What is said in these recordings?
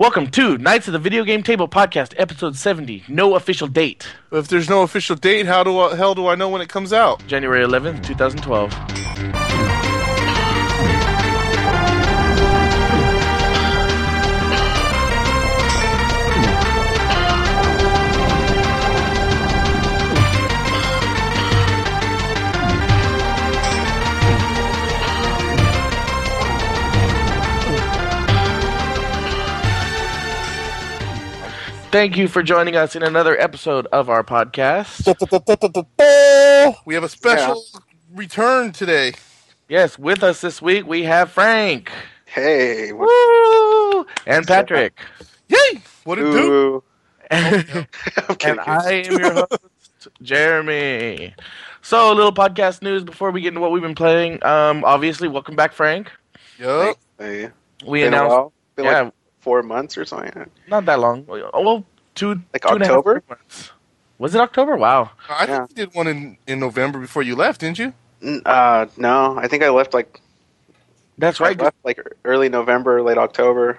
Welcome to Knights of the Video Game Table Podcast, episode 70. No official date. If there's no official date, how do I, hell do I know when it comes out? January 11th, 2012. Thank you for joining us in another episode of our podcast. We have a special return today. Yes, with us this week we have Frank. Hey, Woo! And Patrick. Yay! What it do? ooh. and I am your host, Jeremy. So, a little podcast news before we get into what we've been playing. Um, obviously, welcome back, Frank. Yup. Hey, We been a announced, while? Been yeah, like four months or something. not that long. Well, two, Like two and a half, October? three months. Was it October? Wow. I Yeah. think you did one in, in November before you left, didn't you? Uh, no, I think I left like That's right. left like early November, late October.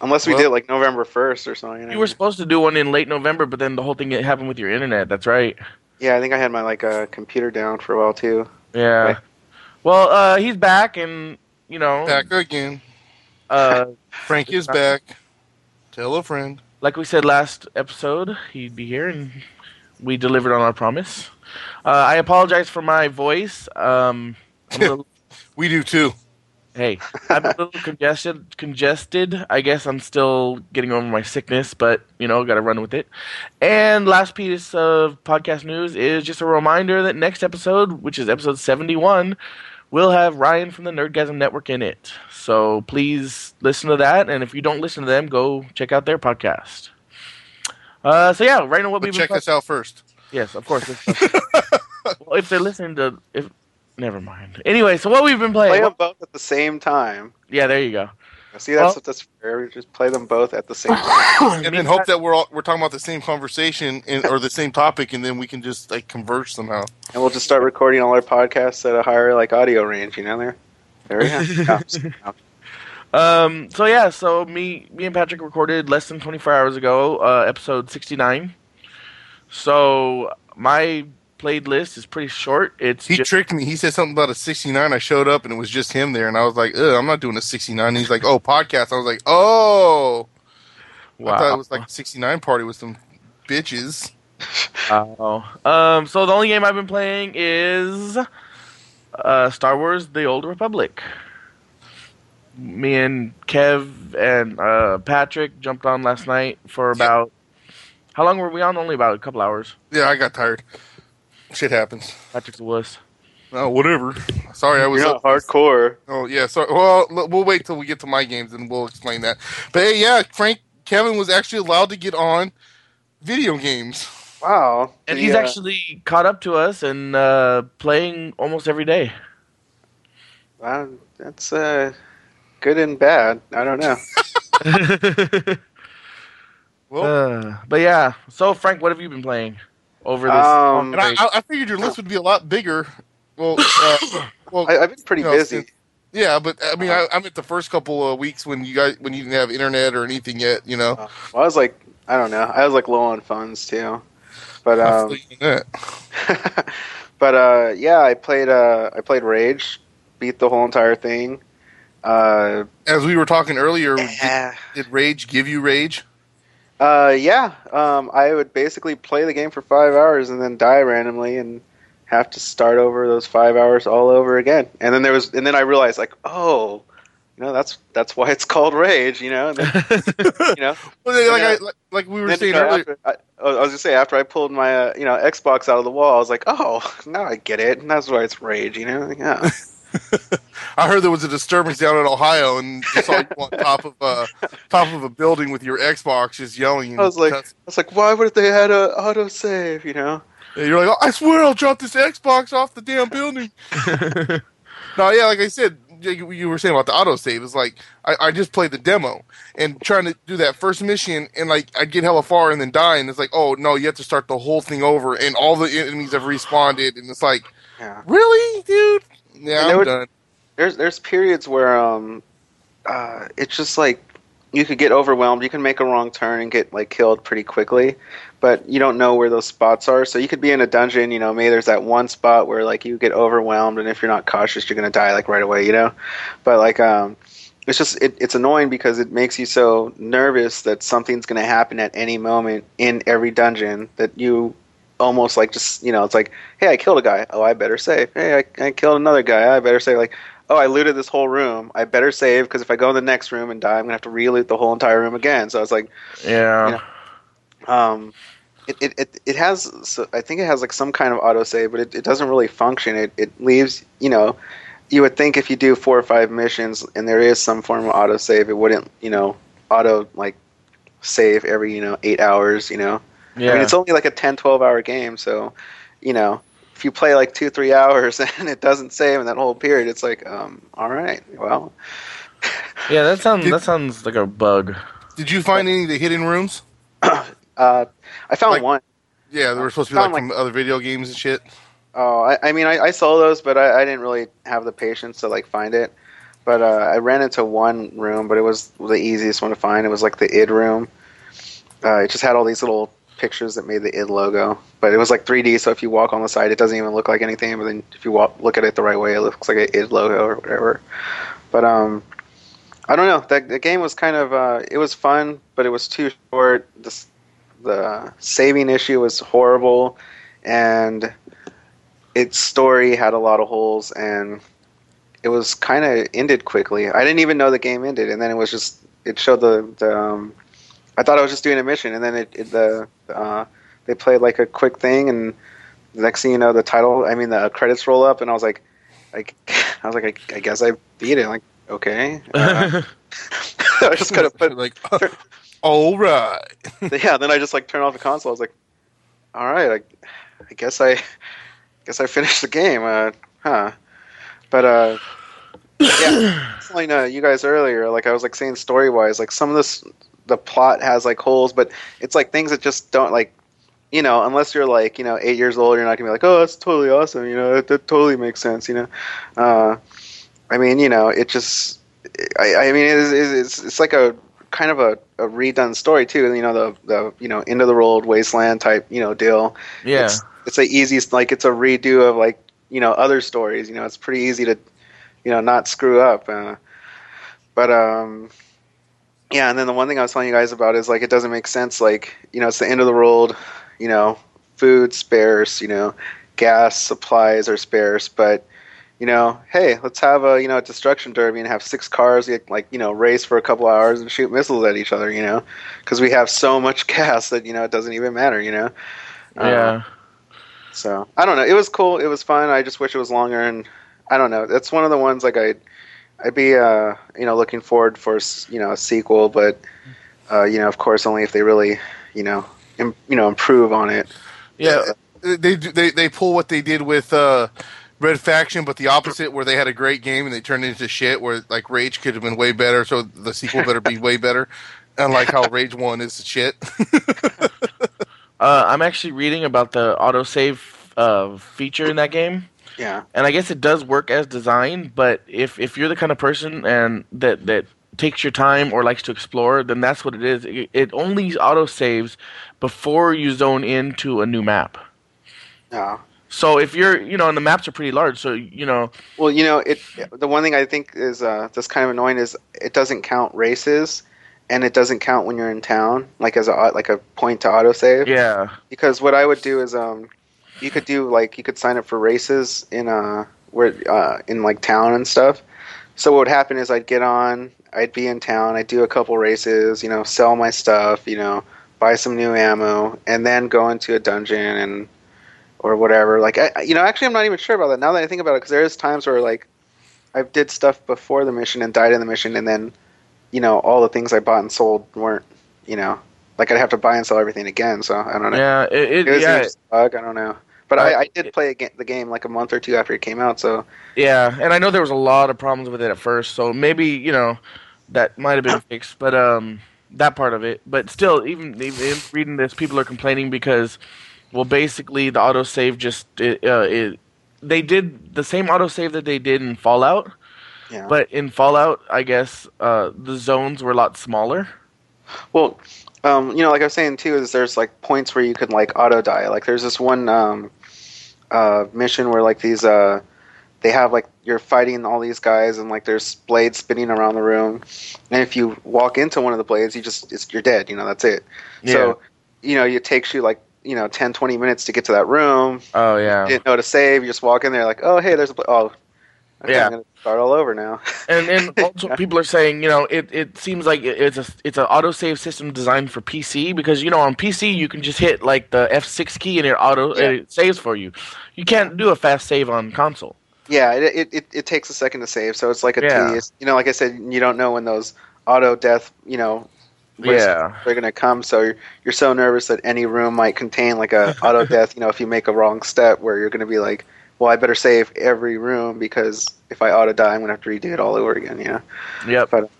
Unless we Well- did like November first or something. You were supposed to do one in late November, but then the whole thing happened with your internet. That's right. yeah, I think I had my like uh, computer down for a while too. Yeah. Right. Well, uh, he's back, and you know, Back again. uh, Frank is back. Tell a friend. like we said last episode, he'd be here, and we delivered on our promise. Uh, I apologize for my voice. Um, I'm a little, We do too. hey, I'm a little congested. Congested. I guess I'm still getting over my sickness, but you know, got to run with it. And last piece of podcast news is just a reminder that next episode, which is episode 71, will have Ryan from the Nerdgasm Network in it. So please listen to that, and if you don't listen to them, go check out their podcast. Uh, so yeah, right now what But we've check been us out first. Yes, of course. well, if they're listening to, if never mind. Anyway, so what we've been Play playing? them both at the same time. yeah, there you go. See, that's Well- what that's fair. We just play them both at the same time. And then hope that we're all, we're talking about the same conversation in, or the same topic, and then we can just like converge somehow. and we'll just start recording all our podcasts at a higher like audio range. You know, there. There we go. Um, so yeah, so me, me and Patrick recorded less than 24 hours ago, uh, episode 69. So my played list is pretty short. It's He just, tricked me. He said something about a 69. I showed up and it was just him there, and I was like, Ugh, I'm not doing a 69. And he's like, Oh, podcast. I was like, Oh. I thought it was like a 69 party with some bitches. Wow. Um, so the only game I've been playing is uh, Star Wars: The Old Republic. Me and Kev and uh, Patrick jumped on last night for about. How long were we on? Only about a couple hours. Yeah, I got tired. Shit happens. Patrick's a wuss. Oh, whatever. Sorry, I was You're up. not hardcore. Oh, yeah. Sorry. Well, l- we'll wait till we get to my games and we'll explain that. But hey, yeah, Frank Kevin was actually allowed to get on video games. Wow. And The, he's uh, actually caught up to us and uh, playing almost every day. Wow, that's uh, good and bad. I don't know. Well, Uh, but yeah. So Frank, what have you been playing over this? Um, and I, I I figured your list would be a lot bigger. Well, uh, well, I, I've been pretty No, busy. since- yeah, but I mean, I, I'm at the first couple of weeks when you guys when you didn't have internet or anything yet. You know, Uh, well, I was like, I don't know. I was like low on funds too, but um, feel you in that. but uh, yeah, I played. Uh, I played Rage, beat the whole entire thing. Uh, As we were talking earlier, did, did Rage give you rage? Uh, yeah. Um, I would basically play the game for five hours and then die randomly and have to start over those five hours all over again. And then there was, and then I realized like, oh, you know, that's that's why it's called Rage. You know, and then, you know. Well, they- like, Yeah. I, like, like we were Then, saying you know, earlier. after, I, I was gonna say after I pulled my uh, you know Xbox out of the wall, I was like, oh, now I get it, and that's why it's rage. You know, yeah. I heard there was a disturbance down in Ohio, and just saw you on top of uh, top of a building with your Xbox just yelling. and I was like, I was like, why would they had a auto save? You know, And you're like, oh, I swear I'll drop this Xbox off the damn building. no, yeah, like I said, you you were saying about the auto save It's like I, I just played the demo and trying to do that first mission, and like I'd get hella far and then die, and it's like, oh no, you have to start the whole thing over, and all the enemies have respawned, and it's like, yeah. really, dude? Yeah, I'm was- done. There's there's periods where um, uh, it's just like you could get overwhelmed. You can make a wrong turn and get like killed pretty quickly, but you don't know where those spots are. So you could be in a dungeon, you know, maybe there's that one spot where like you get overwhelmed, and if you're not cautious, you're gonna die like right away, you know. But like, um, it's just it, it's annoying because it makes you so nervous that something's gonna happen at any moment in every dungeon that you almost like just you know it's like hey i killed a guy oh i better save hey i, I killed another guy i better save like oh, I looted this whole room. I better save because if I go in the next room and die, I'm gonna have to re-loot the whole entire room again. So it's like, Yeah. You know, um, it, it, it, it has, so I think it has like some kind of autosave, but it, it doesn't really function. It, it leaves, you know, you would think if you do four or five missions and there is some form of autosave, it wouldn't, you know, auto like save every, you know, eight hours, you know. Yeah. I mean, it's only like a 10, 12 hour game, so, you know, if you play like two, three hours and it doesn't save in that whole period, it's like, um, all right, well, yeah, that sounds Did- that sounds like a bug. Did you find any of the hidden rooms? uh, I found Like- one. Yeah, they were supposed to be like Found, from other video games and shit. Oh, I, I mean, I, I saw those, but I, I didn't really have the patience to like find it. But uh, I ran into one room, but it was the easiest one to find. It was like the id room. Uh, it just had all these little pictures that made the id logo, but it was like 3D. So if you walk on the side, it doesn't even look like anything. But then if you walk, look at it the right way, it looks like an id logo or whatever. But um, I don't know. That the game was kind of uh, it was fun, but it was too short. The, the saving issue was horrible, and its story had a lot of holes, and it was kind of ended quickly. I didn't even know the game ended, and then it was just it showed the the. Um, I thought I was just doing a mission, and then it, it the uh, they played like a quick thing, and the next thing you know, the title, I mean, the credits roll up, and I was like, like I was like, I, I guess I beat it. Like, okay, uh, I just kind of put like, all right. yeah. Then I just like turned off the console. I was like, all right, I, I guess I, guess I finished the game. Uh, huh? But uh, yeah, I telling uh, you guys earlier, like I was like saying story wise, like some of this, the plot has like holes, but it's like things that just don't like. You know, unless you're like, you know, eight years old, you're not gonna be like, oh, that's totally awesome. You know, that, that totally makes sense. You know, uh, I mean, you know, it just, I, I mean, it's, it's it's like a kind of a, a redone story too. You know, the the you know end of the world wasteland type you know deal. yeah. It's it's a easy like it's a redo of like you know other stories. You know, it's pretty easy to you know not screw up. Uh, but um, yeah. And then the one thing I was telling you guys about is like it doesn't make sense. Like you know, it's the end of the world. You know, food sparse. You know, gas supplies are sparse, but you know, hey, let's have a you know a destruction derby and have six cars like, like you know race for a couple hours and shoot missiles at each other. You know, because we have so much gas that you know it doesn't even matter. You know. Yeah. Um, so I don't know. It was cool. It was fun. I just wish it was longer. And I don't know. That's one of the ones like I, I'd be uh you know looking forward for you know a sequel, but uh you know of course only if they really you know Im- you know improve on it. yeah. They they they pull what they did with uh, Red Faction, but the opposite, where they had a great game and they turned it into shit. Where like Rage could have been way better, so the sequel better be way better. Unlike how Rage One is shit. Uh, I'm actually reading about the autosave uh, feature in that game, Yeah. and I guess it does work as designed. But if if you're the kind of person and that that takes your time or likes to explore, then that's what it is. It, it only autosaves before you zone into a new map. No. So if you're, you know, and the maps are pretty large, so you know, Well, you know, it. The one thing I think is uh, that's kind of annoying is it doesn't count races, and it doesn't count when you're in town, like as a like a point to autosave. yeah, Because what I would do is, um, you could do like you could sign up for races in uh where uh in like town and stuff. So what would happen is I'd get on, I'd be in town, I'd do a couple races, you know, sell my stuff, you know, buy some new ammo, and then go into a dungeon and or whatever. Like I, you know, actually, I'm not even sure about that now that I think about it, because there is times where like I did stuff before the mission and died in the mission, and then you know all the things I bought and sold weren't, you know, like I'd have to buy and sell everything again. So I don't know. yeah, it, it, It was yeah, bug. I don't know. But I, I did play a ga- the game like a month or two after it came out. So yeah. And I know there was a lot of problems with it at first, so maybe you know that might have been fixed, but um, that part of it. But still, even, even reading this, people are complaining because, well, basically the autosave just it, uh, it they did the same autosave that they did in Fallout. Yeah. But in Fallout, I guess uh, the zones were a lot smaller. Well, um, you know, like I was saying too, is there's like points where you can like auto die. Like there's this one um, uh, mission where like these uh, they have like you're fighting all these guys and like there's blades spinning around the room, and if you walk into one of the blades, you just it's, you're dead. You know, that's it. So you know, it takes you like you know 10, 20 minutes to get to that room. Oh You yeah. didn't know to save. You just walk in there like, oh hey, there's a bla- oh. Okay, Yeah. I'm gonna start all over now. and and also people are saying you know it, it seems like it's a it's an autosave system designed for PC because you know on PC you can just hit like the F6 key and it auto Yeah. it saves for you. You can't do a fast save on console. Yeah, it, it, it, takes a second to save, so it's like a Yeah. tedious. You know, like I said, you don't know when those auto death, you know, Yeah. they're gonna come. So you're, you're so nervous that any room might contain like a auto death. You know, if you make a wrong step, where you're gonna be like, well, I better save every room because if I auto die, I'm gonna have to redo it all over again. You know. Yep. But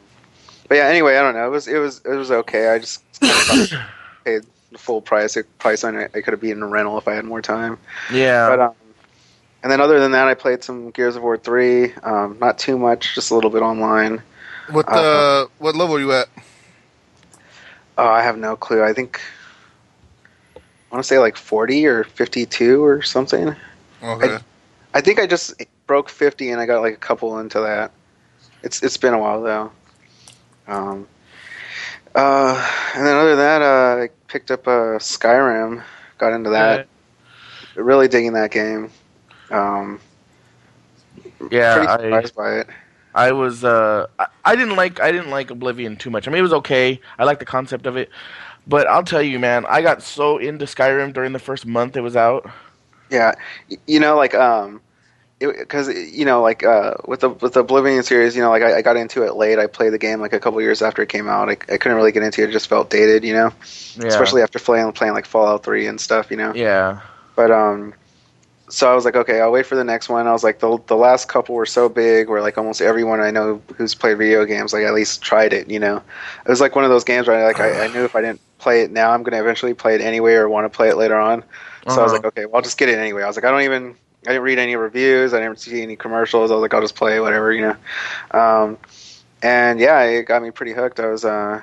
but yeah, anyway, I don't know. It was it was it was okay. I just kind of paid the full price. Price on it. I could have been a rental if I had more time. Yeah. But um, and then other than that, I played some Gears of War three. Um, not too much, just a little bit online. What uh, Uh-huh. what level are you at? Oh, I have no clue. I think I want to say like forty or fifty two or something. Okay. I think I just broke fifty and I got like a couple into that. It's it's been a while though. Um, uh, and then other than that, uh, I picked up uh, Skyrim. Got into that. Really digging that game. Um, yeah. I, by it. I was uh I, I didn't like I didn't like Oblivion too much. I mean it was okay. I like the concept of it. But I'll tell you, man, I got so into Skyrim during the first month it was out. Yeah, you know, like um, because you know, like uh, with the with the Oblivion series, you know, like I, I got into it late. I played the game like a couple years after it came out. I, I couldn't really get into it; it just felt dated, you know, Yeah. especially after playing playing like Fallout Three and stuff, you know. Yeah. But um, so I was like, okay, I'll wait for the next one. I was like, the the last couple were so big, where like almost everyone I know who's played video games like at least tried it, you know. It was like one of those games where like I, I knew if I didn't play it now, I'm gonna eventually play it anyway or want to play it later on. So I was Uh-huh. like, okay, well, I'll just get it anyway. I was like, I don't even, I didn't read any reviews. I didn't see any commercials. I was like, I'll just play whatever, you know. Um, and yeah, it got me pretty hooked. I was uh,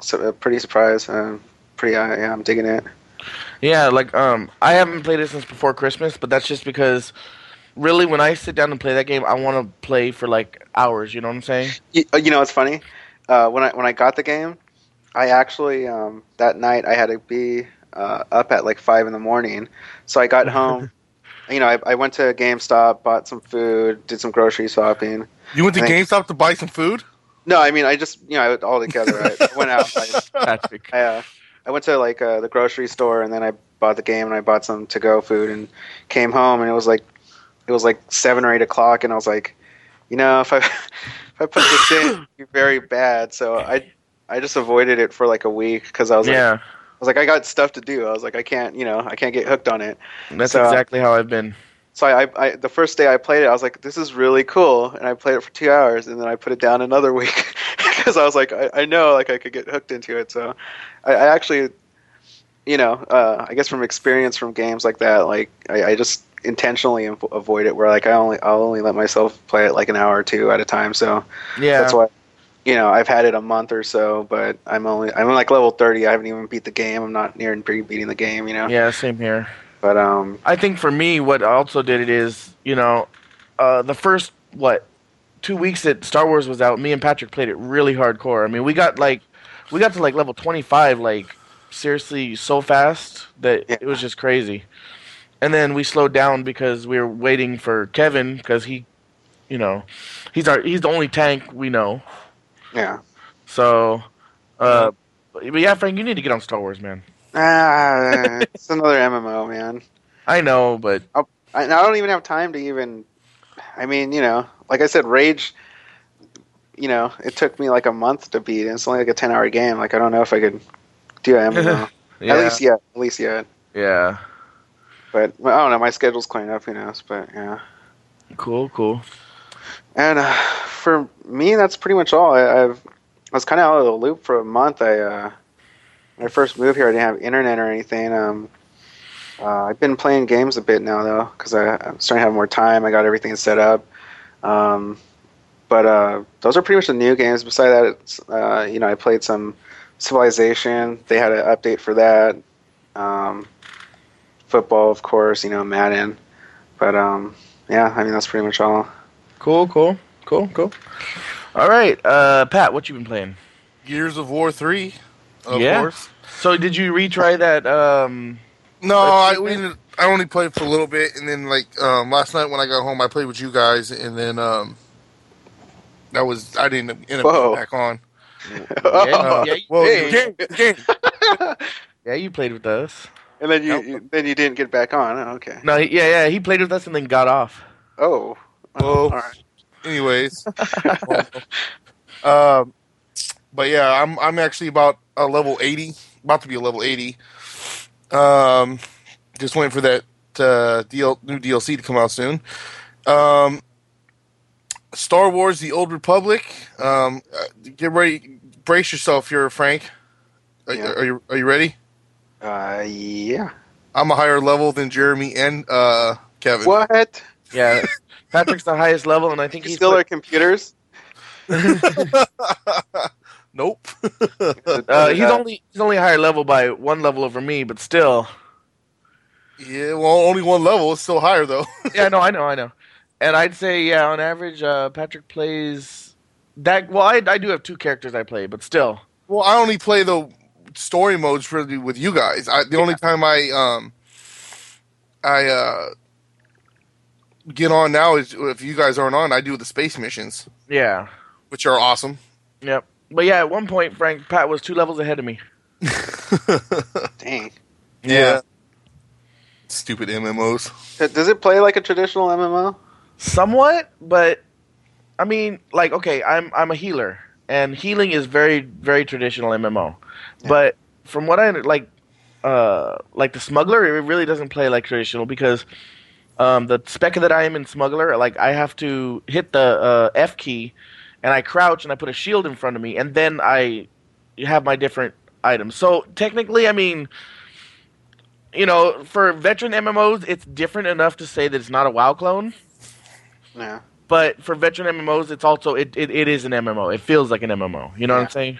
so, uh, pretty surprised. Uh, pretty, uh, yeah, I'm digging it. Yeah, like um, I haven't played it since before Christmas, but that's just because, really, when I sit down and play that game, I want to play for like hours. You know what I'm saying? You, uh, you know, it's funny. Uh, when I when I got the game, I actually um, that night I had to be uh, up at like five in the morning. So I got home. you know, I, I went to GameStop, bought some food, did some grocery shopping. You went to Thanks. GameStop to buy some food? No, I mean, I just you know, I, all together. I, I went out. I, Patrick. I, uh, I went to like uh, the grocery store and then I bought the game and I bought some to go food and came home and it was like it was like seven or eight o'clock and I was like, you know, if I if I put this in, it'd be very bad. So I I just avoided it for like a week because I was like yeah, I was like I got stuff to do. I was like I can't you know I can't get hooked on it. that's So- exactly how I've been. So I, I the first day I played it, I was like, this is really cool, and I played it for two hours, and then I put it down another week because I was like, I, I know like I could get hooked into it. So I, I actually, you know, uh, I guess from experience from games like that, like I, I just intentionally avoid it. Where like I only I'll only let myself play it like an hour or two at a time. So Yeah, that's why. You know, I've had it a month or so, but I'm only I'm like level thirty. I haven't even beat the game. I'm not near and pre beating the game. You know, yeah, same here. but um, I think for me, what also did it is, you know, uh, the first what two weeks that Star Wars was out, me and Patrick played it really hardcore. I mean, we got like we got to like level twenty five, like seriously so fast that Yeah. it was just crazy. And then we slowed down because we were waiting for Kevin because he, you know, he's our he's the only tank we know. Yeah. So, uh, but yeah, Frank, you need to get on Star Wars, man. Ah, it's another MMO, man. I know, but I, I don't even have time to even. I mean, you know, like I said, Rage. You know, it took me like a month to beat. and It's only like a ten-hour game. Like I don't know if I could do an MMO. yeah, At least yet. At least yet. yeah, But I don't know. My schedule's clean up. Who knows? But yeah. cool, cool. And uh, for me, that's pretty much all. I, I've I was kind of out of the loop for a month. I uh, when I first moved here, I didn't have internet or anything. Um, uh, I've been playing games a bit now though, because I'm starting to have more time. I got everything set up. Um, but uh, those are pretty much the new games. Besides that, it's, uh, you know, I played some Civilization. They had an update for that. Um, football, of course, you know, Madden. But um, yeah, I mean that's pretty much all. Cool, cool, cool, cool. All right, uh, Pat, what you been playing? Gears of War three, of Yeah. course. So did you retry that? Um, No, I we I only played for a little bit, and then like um, last night when I got home, I played with you guys, and then um, that was I didn't end up Whoa. getting back on. Yeah, yeah, well, hey. game, game. yeah, you played with us. And then you, Nope. you then you didn't get back on. Oh, okay. No, yeah, yeah, he played with us and then got off. Oh. Whoa. All right. Anyways, um, but yeah, I'm I'm actually about a level eighty, about to be a level eighty. Um, just waiting for that uh, DL, new DLC to come out soon. Um, Star Wars: The Old Republic. Um, uh, get ready, brace yourself here, Frank. Are, Yeah. are you are you ready? Uh, yeah. I'm a higher level than Jeremy and uh, Kevin. What? Yeah, Patrick's the highest level, and I think You he's still pla- are computers? nope. uh, he's only he's only higher level by one level over me, but still. yeah, well, only one level. It's still higher though. Yeah, no, I know, I know. And I'd say, yeah, on average, uh, Patrick plays that. Well, I, I do have two characters I play, but still. Well, I only play the story modes really with you guys. I, the only time I um I uh get on now is if you guys aren't on. I do the space missions, Yeah. which are awesome. Yep. But yeah, at one point, Frank Pat was two levels ahead of me. Dang. yeah. Stupid MMOs. Does it play like a traditional MMO? Somewhat, but I mean, like, okay, I'm I'm a healer, and healing is very very traditional MMO. But from what I like, uh, like the smuggler, it really doesn't play like traditional because um, the spec that I am in smuggler, like I have to hit the uh, F key, and I crouch and I put a shield in front of me, and then I have my different items. So technically, I mean. You know, for veteran MMOs, it's different enough to say that it's not a WoW clone Yeah. but for veteran MMOs, it's also it, it, it is an MMO. It feels like an MMO. You know what I'm saying?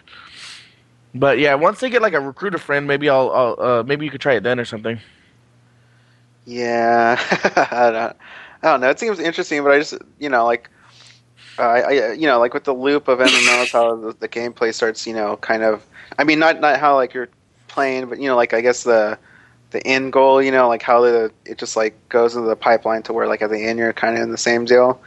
But yeah, once they get like a recruiter friend, maybe I'll, I'll uh, maybe you could try it then or something. Yeah. I, don't, I don't know. It seems interesting, but I just, you know, like, uh, I, I, you know, like with the loop of MMOs, how the, the gameplay starts, you know, kind of. I mean, not not how like you're playing, but you know, like I guess the the end goal, you know, like how the it just like goes into the pipeline to where like at the end you're kind of in the same deal.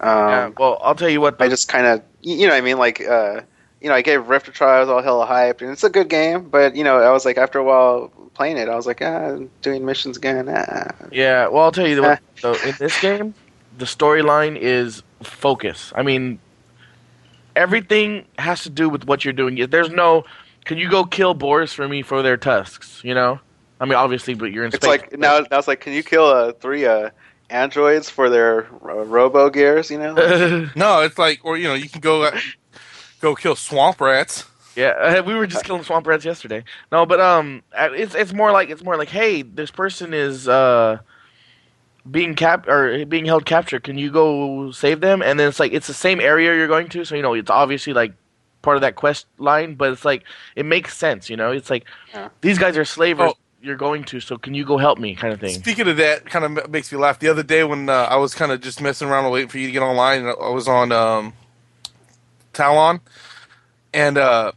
Um, yeah, well, I'll tell you what. I just kind of, you know, what I mean, like, uh, you know, I gave Rift a try. I was all hella hyped, and it's a good game. But you know, I was like, after a while playing it, I was like, ah, doing missions again. Ah. yeah, well, I'll tell you the what. So in this game, the storyline is focus. I mean, everything has to do with what you're doing. There's no, can you go kill boars for me for their tusks? You know, I mean, obviously, but you're in It's space. like now, now it's like, can you kill uh, three uh, androids for their uh, robo gears? You know, No, it's like, or you know, you can go uh, go kill swamp rats. Yeah, uh, we were just killing swamp rats yesterday. No, but um, it's it's more like it's more like, hey, this person is uh being cap or being held captured. Can you go save them? And then it's like it's the same area you're going to, so you know it's obviously like part of that quest line, but it's like it makes sense. You know, it's like Yeah. these guys are slavers. Oh. You're going to, so can you go help me, kind of thing. Speaking of that, kind of makes me laugh. The other day when uh, I was kind of just messing around and waiting for you to get online, and I was on um, Talon, and uh,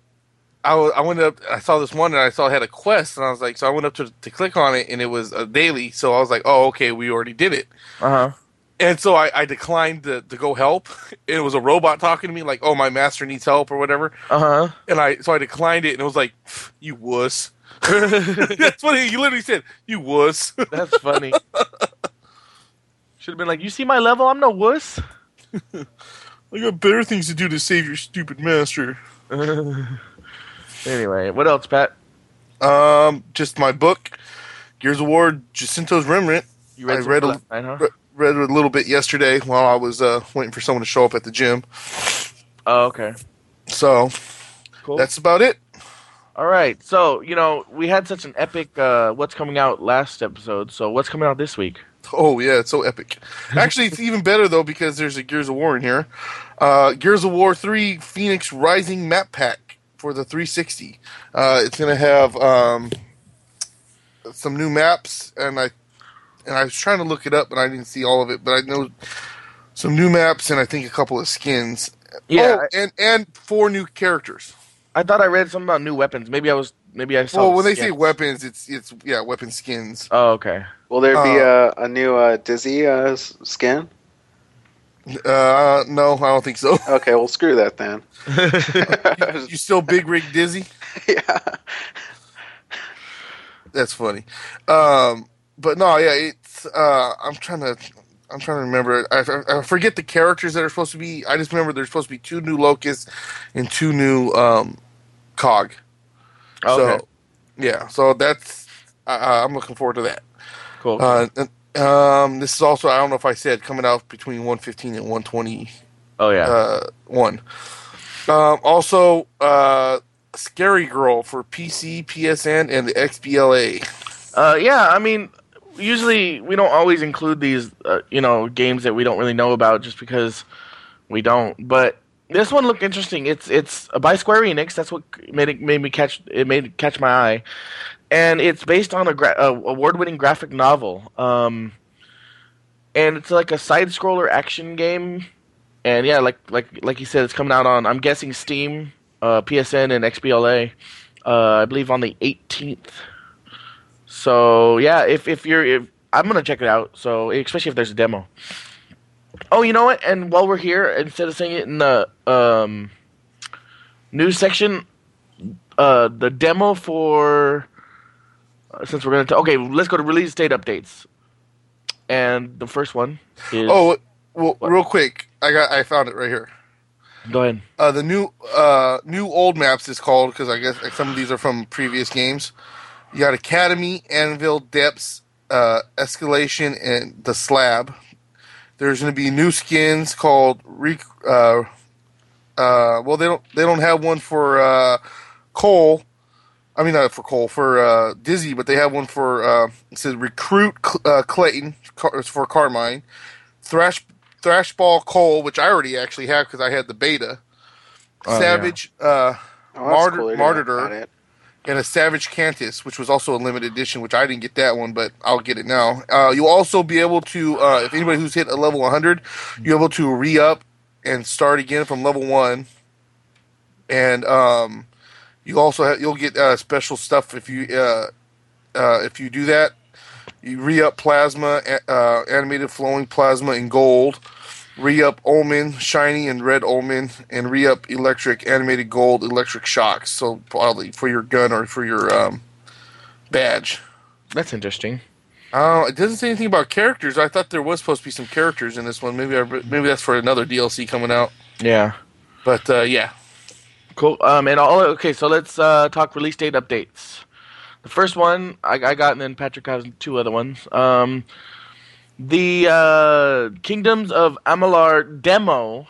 I, I went up. I saw this one, and I saw it had a quest, and I was like, so I went up to to click on it, and it was a daily. So I was like, oh, okay, we already did it. Uh huh. And so I, I declined to, to go help. It was a robot talking to me, like, "Oh, my master needs help" or whatever. Uh huh. And I so I declined it, and it was like, "You wuss." That's what he, he literally said. You wuss. That's funny. Should have been like, you see my level? I'm no wuss. I got better things to do to save your stupid master. Anyway, what else, Pat? Um, just my book, Gears of War, Jacinto's Remnant. You read I read a- huh? Read a little bit yesterday while I was uh, waiting for someone to show up at the gym. Oh, okay. So Cool. that's about it. All right. So, you know, we had such an epic uh what's coming out last episode. So, what's coming out this week? Oh yeah, it's so epic. Actually, it's even better though because there's a Gears of War in here. Uh, Gears of War 3 Phoenix Rising map pack for the 360. Uh, it's going to have um, some new maps, and I and I was trying to look it up, but I didn't see all of it. But I know some new maps and I think a couple of skins. Yeah, Oh, and and four new characters. I thought I read something about new weapons. Maybe I was. Maybe I saw. Well, when they say weapons, it's it's yeah, weapon skins. Oh, okay. Will there be Uh, a, a new uh, Dizzy uh, skin? Uh, no, I don't think so. Okay, well, screw that then. you still big rig dizzy? yeah. That's funny. Um, but no, yeah, it's. Uh, I'm trying to. I'm trying to remember. I, I, I forget the characters that are supposed to be. I just remember there's supposed to be two new locusts and two new um, cog. Okay. So, yeah. So that's. I I'm looking forward to that. cool. Uh, and, um, this is also. I don't know if I said coming out between 115 and 120 oh yeah. uh, one. Um, also, uh, Scary Girl for PC, PSN, and the XBLA. Uh, yeah, I mean, usually we don't always include these, uh, you know, games that we don't really know about just because we don't. But this one looked interesting. It's it's by Square Enix. That's what made it made me catch it made it catch my eye, and it's based on a, gra- award-winning graphic novel. Um, and it's like a side-scroller action game. And yeah, like like like you said, it's coming out on I'm guessing Steam, uh, PSN, and XBLA. Uh, I believe on the 18th. So yeah, if if you're if I'm gonna check it out. So especially if there's a demo. Oh, you know what? And while we're here, instead of saying it in the um, news section, uh, the demo for since we're gonna t- okay, let's go to release date updates. And the first one is Oh, well, What? real quick, I got I found it right here. go ahead. Uh, the new uh, new old maps is called because I guess like, some of these are from previous games. You got Academy, Anvil, Depths, uh, Escalation, and the Slab. There's going to be new skins called Rec- uh, uh, well they don't they don't have one for uh, Cole. I mean not for Cole for uh, Dizzy, but they have one for uh, it says Recruit Cl- uh, Clayton Car- it's for Carmine. Thrash Thrashball Cole, which I already actually have because I had the beta. Oh, Savage uh, Oh, Martyr, cool. Martyr and a Savage Cantus, which was also a limited edition, which I didn't get that one, but I'll get it now. Uh, you'll also be able to, uh, if anybody who's hit a level 100, you're able to re up and start again from level one. And um, you also have, you'll get uh, special stuff if you uh, uh, if you do that. You re up plasma, uh, animated flowing plasma in gold. Re up Omen, shiny and red Omen, and re up electric, animated gold, electric shocks. So probably for your gun or for your um, badge. That's interesting. Uh, it doesn't say anything about characters. I thought there was supposed to be some characters in this one. Maybe I, maybe that's for another DLC coming out. Yeah. But uh, yeah, Cool. Um, and all okay. So let's uh, talk release date updates. The first one I, I got, and then Patrick has two other ones. Um, the uh, Kingdoms of Amalur demo,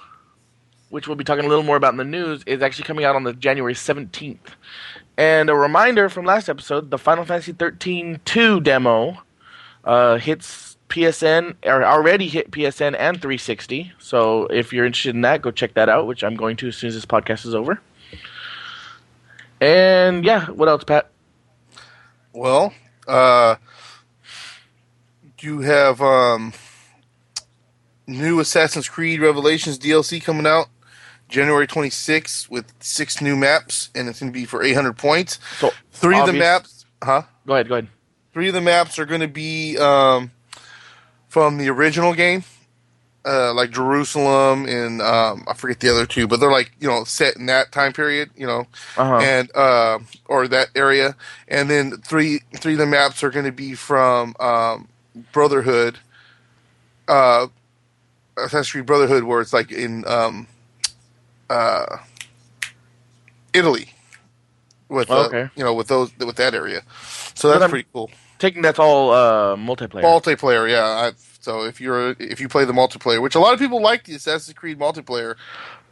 which we'll be talking a little more about in the news, is actually coming out on the January seventeenth. And a reminder from last episode: the Final Fantasy thirteen two demo uh, hits PSN or already hit PSN and 360. So if you're interested in that, go check that out. Which I'm going to as soon as this podcast is over. And yeah, what else, Pat? well, uh, you have um, new Assassin's Creed Revelations DLC coming out January 26th with six new maps, and it's going to be for 800 points. So Three of the maps, huh? Go ahead. Go ahead. Three of the maps are going to be um, from the original game, uh, like Jerusalem and um, I forget the other two, but they're like you know set in that time period, you know, Uh-huh. and uh, or that area. And then three three of the maps are going to be from um, Brotherhood, uh, Assassin's Creed Brotherhood, where it's like in um, uh, Italy. With uh, Okay. you know with those with that area, so that's pretty cool. Taking that's all uh, multiplayer. Multiplayer, yeah. I, so if you're if you play the multiplayer, which a lot of people like the Assassin's Creed multiplayer,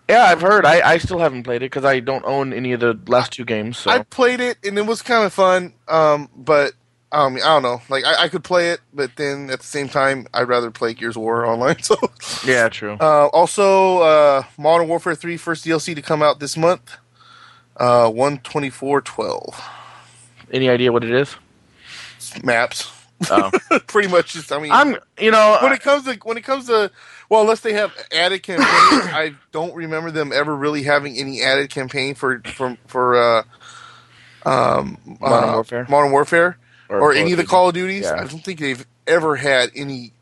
yeah, I've heard. I, I still haven't played it because I don't own any of the last two games. So I played it and it was kind of fun. Um, but I mean, I don't know. Like, I, I could play it, but then at the same time, I'd rather play Gears of War online. So, Yeah, true. uh, also, uh, Modern Warfare 3 first DLC to come out this month. Uh, one twenty four twelve Any idea what it is? maps. Oh. Pretty much, just I mean, I'm, you know, when it comes to when it comes to well, unless they have added campaigns, I don't remember them ever really having any added campaign for for for uh, um, Modern uh, Warfare? Modern Warfare, or, Call any of the Call of Duties. Yeah. I don't think they've ever had any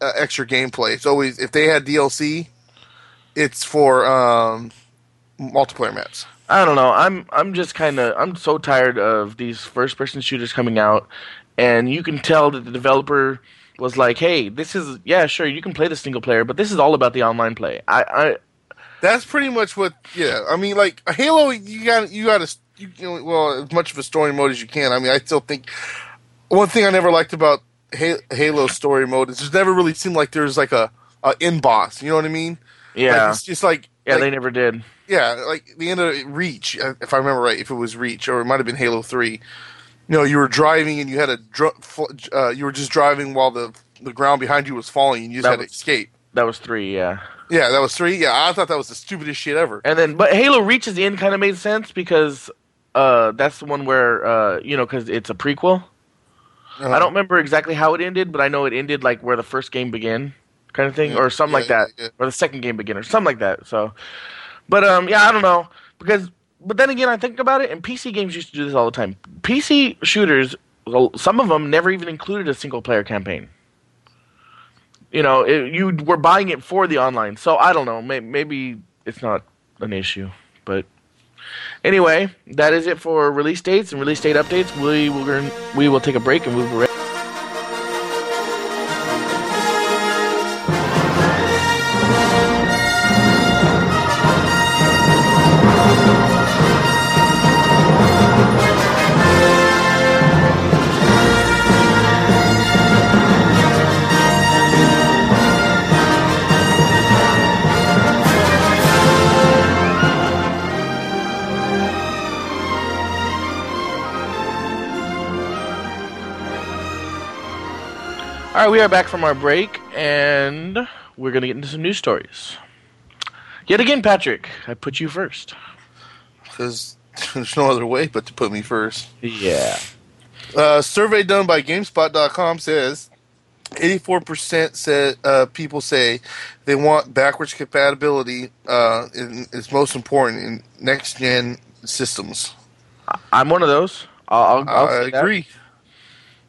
uh, extra gameplay. It's always if they had DLC, it's for um, multiplayer maps. I don't know. I'm I'm just kind of I'm so tired of these first person shooters coming out, and you can tell that the developer was like, "Hey, this is yeah, sure, you can play the single player, but this is all about the online play." I, I That's pretty much what. Yeah, I mean, like Halo, you got you got to you, you know, well as much of a story mode as you can. I mean, I still think one thing I never liked about Halo story mode is there's never really seemed like there's like a, a in boss. You know what I mean? yeah Like, it's just like yeah like, they never did. yeah, like the end of Reach, if I remember right, if it was Reach or it might have been Halo Three. You know, you were driving and you had a dr- uh, you were just driving while the the ground behind you was falling and you just That had to was- escape. That was three, yeah. Yeah, that was three. Yeah, I thought that was the stupidest shit ever. And then, but Halo Reach at the end kind of made sense because uh, that's the one where uh, you know because it's a prequel. Uh, I don't remember exactly how it ended, but I know it ended like where the first game began, kind of thing, Yeah, or something yeah, like that, yeah. or the second game began, or something like that. So, but um, yeah, I don't know because, but then again, I think about it, and PC games used to do this all the time. PC shooters, some of them never even included a single player campaign. You know, it, you were buying it for the online, so I don't know. May, maybe it's not an issue, but anyway, that is it for release dates and release date updates. We will we will take a break and we'll be. Are back from our break, and we're going to get into some news stories. Yet again, Patrick, I put you first. because there's no other way but to put me first. Yeah. Uh, survey done by GameSpot.com says 84% said uh, people say they want backwards compatibility uh, in, is most important in next gen systems. I'm one of those. I'll, I'll, I'll I agree.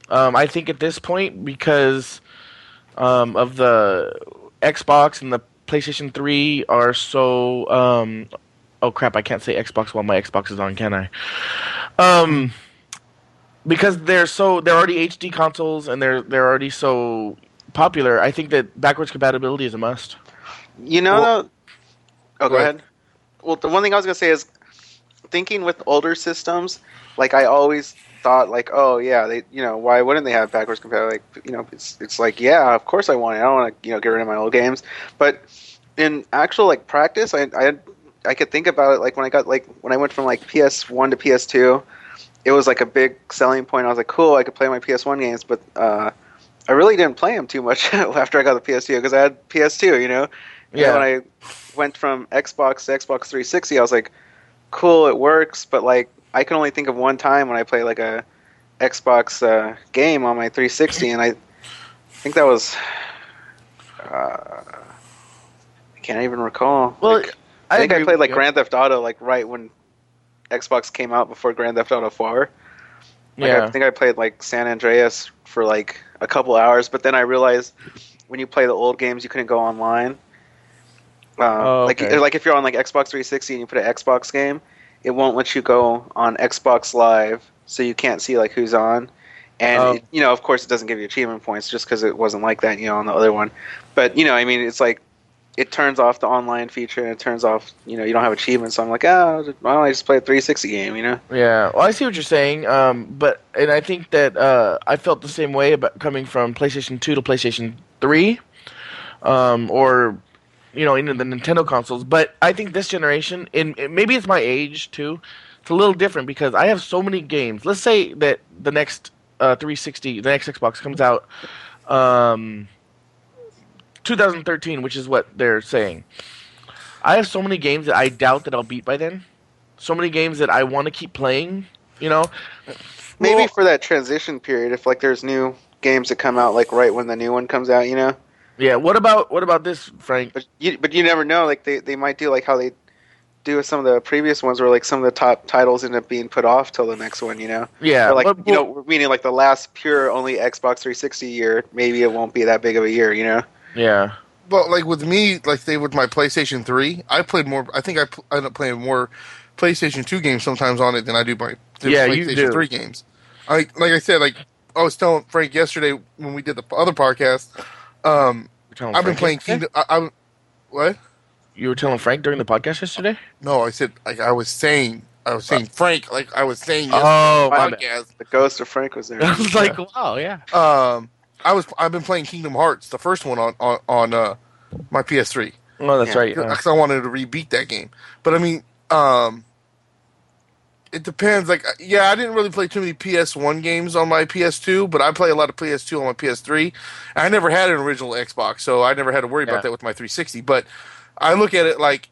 Um, I think at this point, because um, of the Xbox and the PlayStation 3 are so. Um, oh crap! I can't say Xbox while my Xbox is on, can I? Um, because they're so they're already HD consoles and they're they're already so popular. I think that backwards compatibility is a must. You know, Well- oh, go Go ahead. ahead. Well, the one thing I was gonna say is, thinking with older systems, like I always thought, like, oh yeah, they, you know, why wouldn't they have backwards compatibility? Like, you know, it's it's like, yeah, of course I want it. I don't want to, you know, get rid of my old games. But in actual like practice, I I I could think about it like when I got like when I went from like PS1 to PS2, it was like a big selling point. I was like, cool, I could play my PS1 games, but uh, I really didn't play them too much after I got the PS2 because I had PS2, you know. And Yeah. when I went from Xbox to Xbox 360, I was like, cool, it works, but like I can only think of one time when I play like a Xbox uh, game on my 360, and I think that was. Uh, I can't even recall. Well, Like, I, think I played like you. Grand Theft Auto like right when Xbox came out before Grand Theft Auto 4. Like, Yeah. I think I played like San Andreas for like a couple hours, but then I realized when you play the old games, you couldn't go online. Uh, Oh, Like, like if you're on like Xbox 360 and you put an Xbox game, it won't let you go on Xbox Live, so you can't see like who's on. And Oh. it, you know, of course, it doesn't give you achievement points just because it wasn't like that, you know, on the other one. But you know, I mean, it's like it turns off the online feature and it turns off, you know, you don't have achievements. So I'm like, ah, why don't I just play a 360 game, you know? Yeah, well, I see what you're saying, um, but and I think that uh, I felt the same way about coming from PlayStation 2 to PlayStation 3, um, or you know, in the Nintendo consoles. But I think this generation, and maybe it's my age too, it's a little different because I have so many games. Let's say that the next uh, 360, the next Xbox comes out um, 2013, which is what they're saying. I have so many games that I doubt that I'll beat by then. So many games that I want to keep playing. You know, Maybe Well- for that transition period, if like there's new games that come out like right when the new one comes out, you know. Yeah. What about what about this, Frank? But you but you never know. Like they, they might do like how they do with some of the previous ones, where like some of the top titles end up being put off till the next one. You know. Yeah, Or like but- you know, meaning like the last pure only Xbox 360 year, maybe it won't be that big of a year. You know. yeah. But like with me, like they with my PlayStation Three, I played more. I think I, pl- I end up playing more PlayStation Two games sometimes on it than I do my the Yeah, you PlayStation do. Three games. I like I said, like I was telling Frank yesterday when we did the other podcast. Um, I've been playing? Kingdom. I, I, what? You were telling Frank during the podcast yesterday. No, I said like I was saying. I was saying Frank, like I was saying Oh, the my bad. podcast. The ghost of Frank was there. I was like, wow, yeah. Um, I was I've been playing Kingdom Hearts, the first one on on, on uh, my PS3. Oh, that's Yeah. right. yeah. because I wanted to rebeat that game. But I mean, um, it depends. Like, yeah, I didn't really play too many PS1 games on my PS2, but I play a lot of PS2 on my PS3. I never had an original Xbox, so I never had to worry Yeah. about that with my 360. But I look at it like,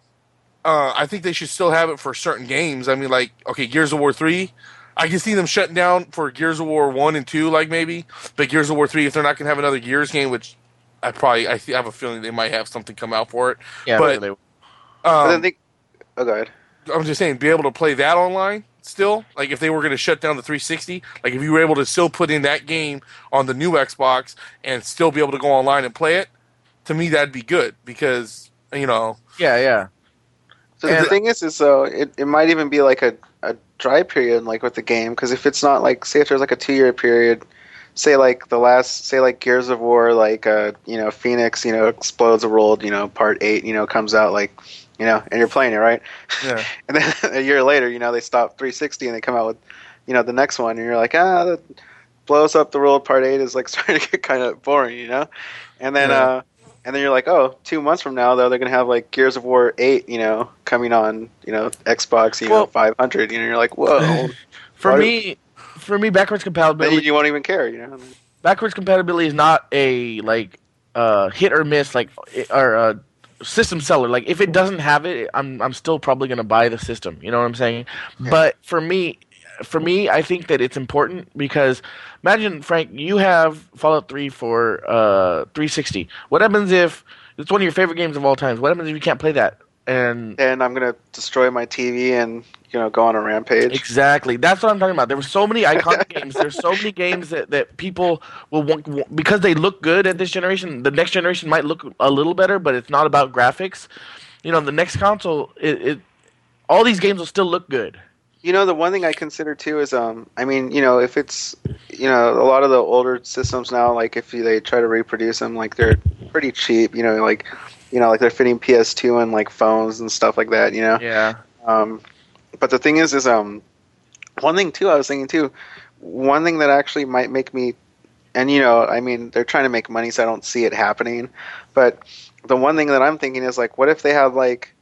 uh, I think they should still have it for certain games. I mean, like, okay, Gears of War 3. I can see them shutting down for Gears of War 1 and 2, like maybe. But Gears of War 3, if they're not going to have another Gears game, which I probably, I have a feeling they might have something come out for it. Yeah, but- they- But Um, then they, oh, go ahead. I'm just saying, be able to play that online still. Like if they were going to shut down the 360, like if you were able to still put in that game on the new Xbox and still be able to go online and play it, to me that'd be good because you know, yeah, yeah. So And- the thing is, is so it, it might even be like a, a dry period, like with the game, because if it's not like, say, if there's like a two year period, say like the last, say like Gears of War, like uh, you know, Fenix, you know, explodes the world, you know, part eight, you know, comes out like, you know, and you're playing it, right? yeah, And then a year later, you know, they stop 360 and they come out with, you know, the next one, and you're like, ah, that blows up the world. Part eight is like starting to get kind of boring, you know. And then, Yeah. uh, and then you're like, oh, two months from now, though, they're gonna have like Gears of War eight, you know, coming on, you know, Xbox, you know, 500. You know, you're like, whoa. For me, for me, backwards compatibility you, you won't even care, you know. backwards compatibility is not a like uh, hit or miss like or uh, system seller. Like if it doesn't have it, I'm I'm still probably gonna buy the system. You know what I'm saying? But for me, for me, I think that it's important because imagine Frank, you have Fallout 3 for uh, 360. What happens if it's one of your favorite games of all times? What happens if you can't play that? And And I'm gonna destroy my TV and you know go on a rampage. Exactly. That's what I'm talking about. There were so many iconic games. There's so many games that, that people will want because they look good at this generation. The next generation might look a little better, but it's not about graphics. You know, the next console, it, it all these games will still look good. You know, the one thing I consider too is, um, I mean, you know, if it's, you know, a lot of the older systems now, like if they try to reproduce them, like they're pretty cheap. You know, like, you know, like they're fitting PS2 and like phones and stuff like that. You know, Yeah. um, but the thing is, is um, one thing too. I was thinking too, one thing that actually might make me, and you know, I mean, they're trying to make money, so I don't see it happening. But the one thing that I'm thinking is like, what if they have like,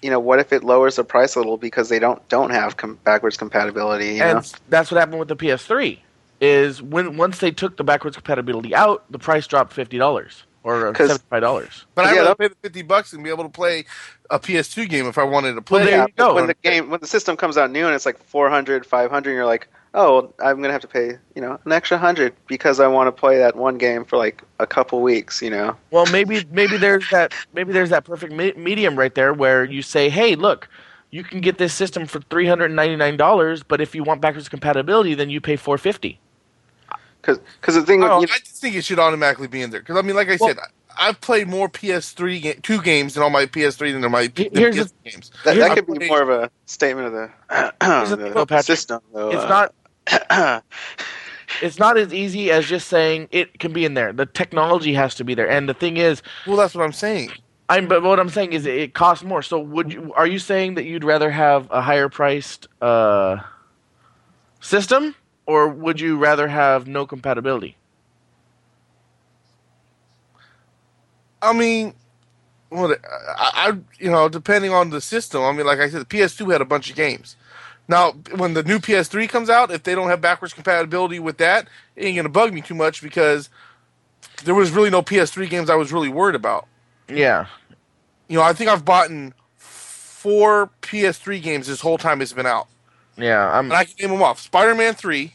you know, what if it lowers the price a little because they don't don't have com- backwards compatibility? You know? And that's what happened with the PS3. Is when once they took the backwards compatibility out, the price dropped fifty dollars or uh, 'Cause- seventy five dollars. but Yeah, I'd rather pay the fifty bucks and be able to play a PS2 game if I wanted to Well, play. there it. you go. when the game when the system comes out new and it's like 400 500 you're like oh i'm gonna have to pay you know an extra hundred because i want to play that one game for like a couple weeks you know Well, maybe maybe there's that maybe there's that perfect me- medium right there where you say, "Hey, look, you can get this system for three hundred and ninety nine dollars, but if you want backwards compatibility, then you pay four fifty. Because the thing I, don't you know, I just think it should automatically be in there because I mean, like I Well- said, I've played more PS3 ga- two games than on my PS3 than on my He- PS games. that, here's that the could be thing. more of a statement of the, the the thing, Patrick. system though It's uh, not it's not as easy as just saying it can be in there. The technology has to be there, and the thing is, Well, that's what I'm saying. I'm but what I'm saying is it costs more. So would you? Are you saying that you'd rather have a higher priced uh, system, or would you rather have no compatibility? I mean, well, I, I you know, depending on the system. I mean, like I said, the PS2 had a bunch of games. Now, when the new PS3 comes out, if they don't have backwards compatibility with that, it ain't gonna bug me too much because there was really no PS3 games I was really worried about. Yeah. You know, I think I've bought in four PS3 games this whole time it's been out, Yeah. I'm. and I can name them off: Spider-Man Three,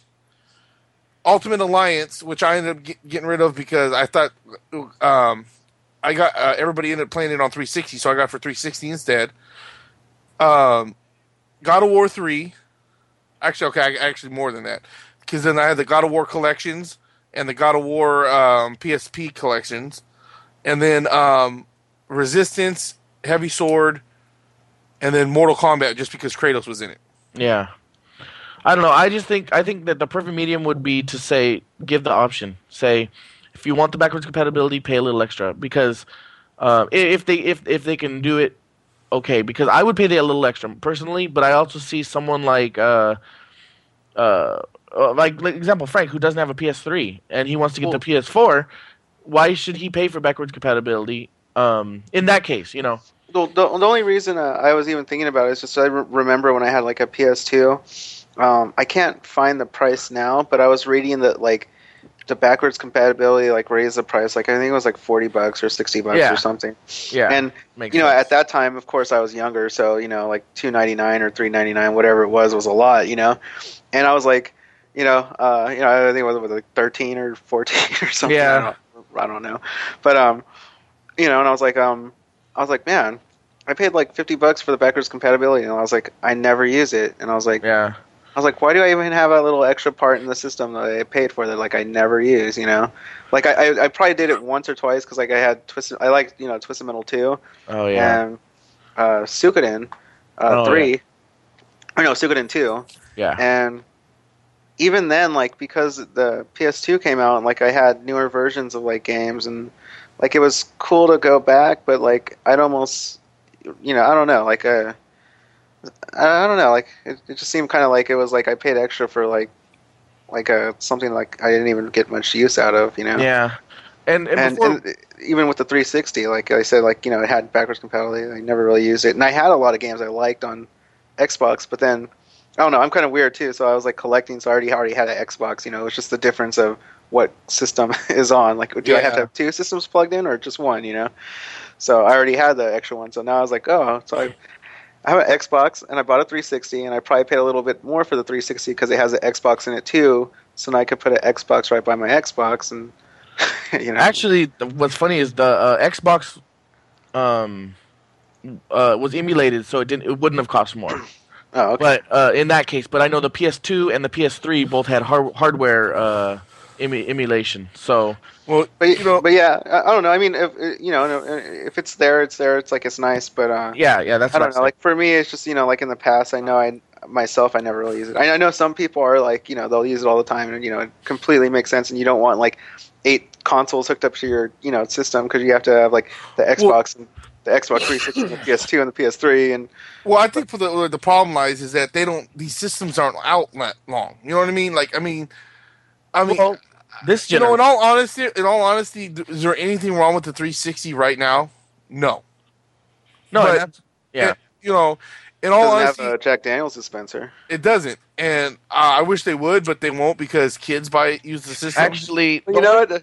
Ultimate Alliance, which I ended up get, getting rid of because I thought um, I got uh, everybody ended up playing it on 360, so I got for 360 instead. Um, God of War three, actually, okay, I, actually more than that, because then I had the God of War collections and the God of War um, PSP collections, and then um, Resistance, Heavenly Sword, and then Mortal Kombat, just because Kratos was in it. Yeah. I don't know. I just think I think that the perfect medium would be to say give the option. Say if you want the backwards compatibility, pay a little extra because uh, if they if if they can do it, okay. Because I would pay the a little extra personally, but I also see someone like uh, uh, uh, like like example Frank who doesn't have a PS3 and he wants to get Well- the PS4. Why should he pay for backwards compatibility? Um, in that case, you know. The, the, the only reason uh, I was even thinking about it is just I re- remember when I had like a PS2. Um, I can't find the price now, but I was reading that like the backwards compatibility like raised the price. Like I think it was like forty bucks or sixty bucks Yeah. or something. Yeah. And makes you know, sense. at that time, of course, I was younger, so you know, like two ninety nine or three ninety nine, whatever it was, was a lot, you know. And I was like, you know, uh, you know, I think it was, was like thirteen or fourteen or something. Yeah. I don't, I don't know, but um, you know, and I was like, um, I was like, man, I paid like fifty bucks for the backwards compatibility, and I was like, I never use it, and I was like, yeah. I was like, why do I even have a little extra part in the system that I paid for that like I never use? You know, like I I, I probably did it once or twice because like I had twisted, I like you know Twisted Metal two Oh yeah. and uh, Suikoden uh, Oh, three, or no Suikoden two, yeah. and even then, like because the PS2 came out, and like I had newer versions of like games, and like it was cool to go back, but like I'd almost, you know, I don't know, like uh, I don't know, like it, it just seemed kind of like it was like I paid extra for like like a something like I didn't even get much use out of, you know. Yeah. And and, And, before, and even with the 360, like I said, like you know, it had backwards compatibility. I never really used it, and I had a lot of games I liked on Xbox, but then I don't know. I'm kind of weird too, so I was like collecting. So I already already had an Xbox. You know, it's just the difference of what system is on. Like, do I have to have two systems plugged in or just one? You know. So I already had the extra one. So now I was like, oh, so I. I have an Xbox and I bought a 360 and I probably paid a little bit more for the 360 because it has an Xbox in it too. So now I could put an Xbox right by my Xbox and you know. Actually, what's funny is the uh, Xbox um, uh, was emulated, so it didn't. It wouldn't have cost more. oh, okay. But uh, in that case, but I know the PS2 and the PS3 both had har- hardware uh, emu- emulation. So Well, But you know, but yeah, I, I don't know. I mean, if you know, if it's there, it's there. It's like it's nice, but uh, yeah, yeah, that's I what don't know. I'm Like for me, it's just you know, like in the past, I know I myself, I never really use it. I, I know some people are like, you know, they'll use it all the time, and you know, it completely makes sense. And you don't want like eight consoles hooked up to your you know system because you have to have like the Xbox and the Xbox 360 and the PS2 and the PS3 and Well, I think for the the problem lies is that they don't. These systems aren't out that long. You know what I mean? Like, I mean, I mean, Well, this you know, in all honesty, in all honesty, is there anything wrong with the 360 right now? No. no, but- yeah, It- you know, in all doesn't honesty, have a Jack Daniels dispenser. it doesn't. And uh, I wish they would, but they won't because kids buy use the system. actually, you know what? You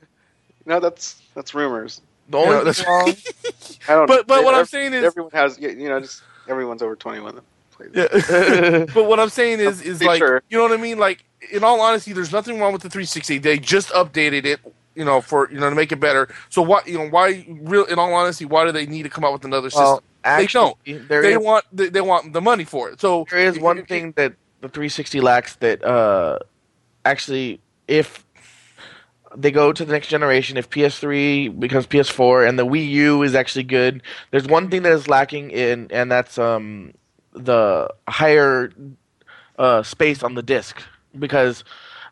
know that's that's rumors. the You only know, thing that's- wrong, I don't. But- but what I'm saying is- everyone has you know just everyone's over 21 plays. it. Yeah. but what I'm saying is, is like, sure. you know what I mean? Like, in all honesty, there's nothing wrong with the 360. They just updated it, you know, for you know to make it better. So what, you know, why? Real, in all honesty, why do they need to come out with another well, system? actually, there They is- want they, they want the money for it. So There is one if- thing that the 360 lacks that uh, actually, if they go to the next generation, if PS3 becomes PS4 and the Wii U is actually good, there's one thing that is lacking in, and that's um, the higher uh, space on the disc because.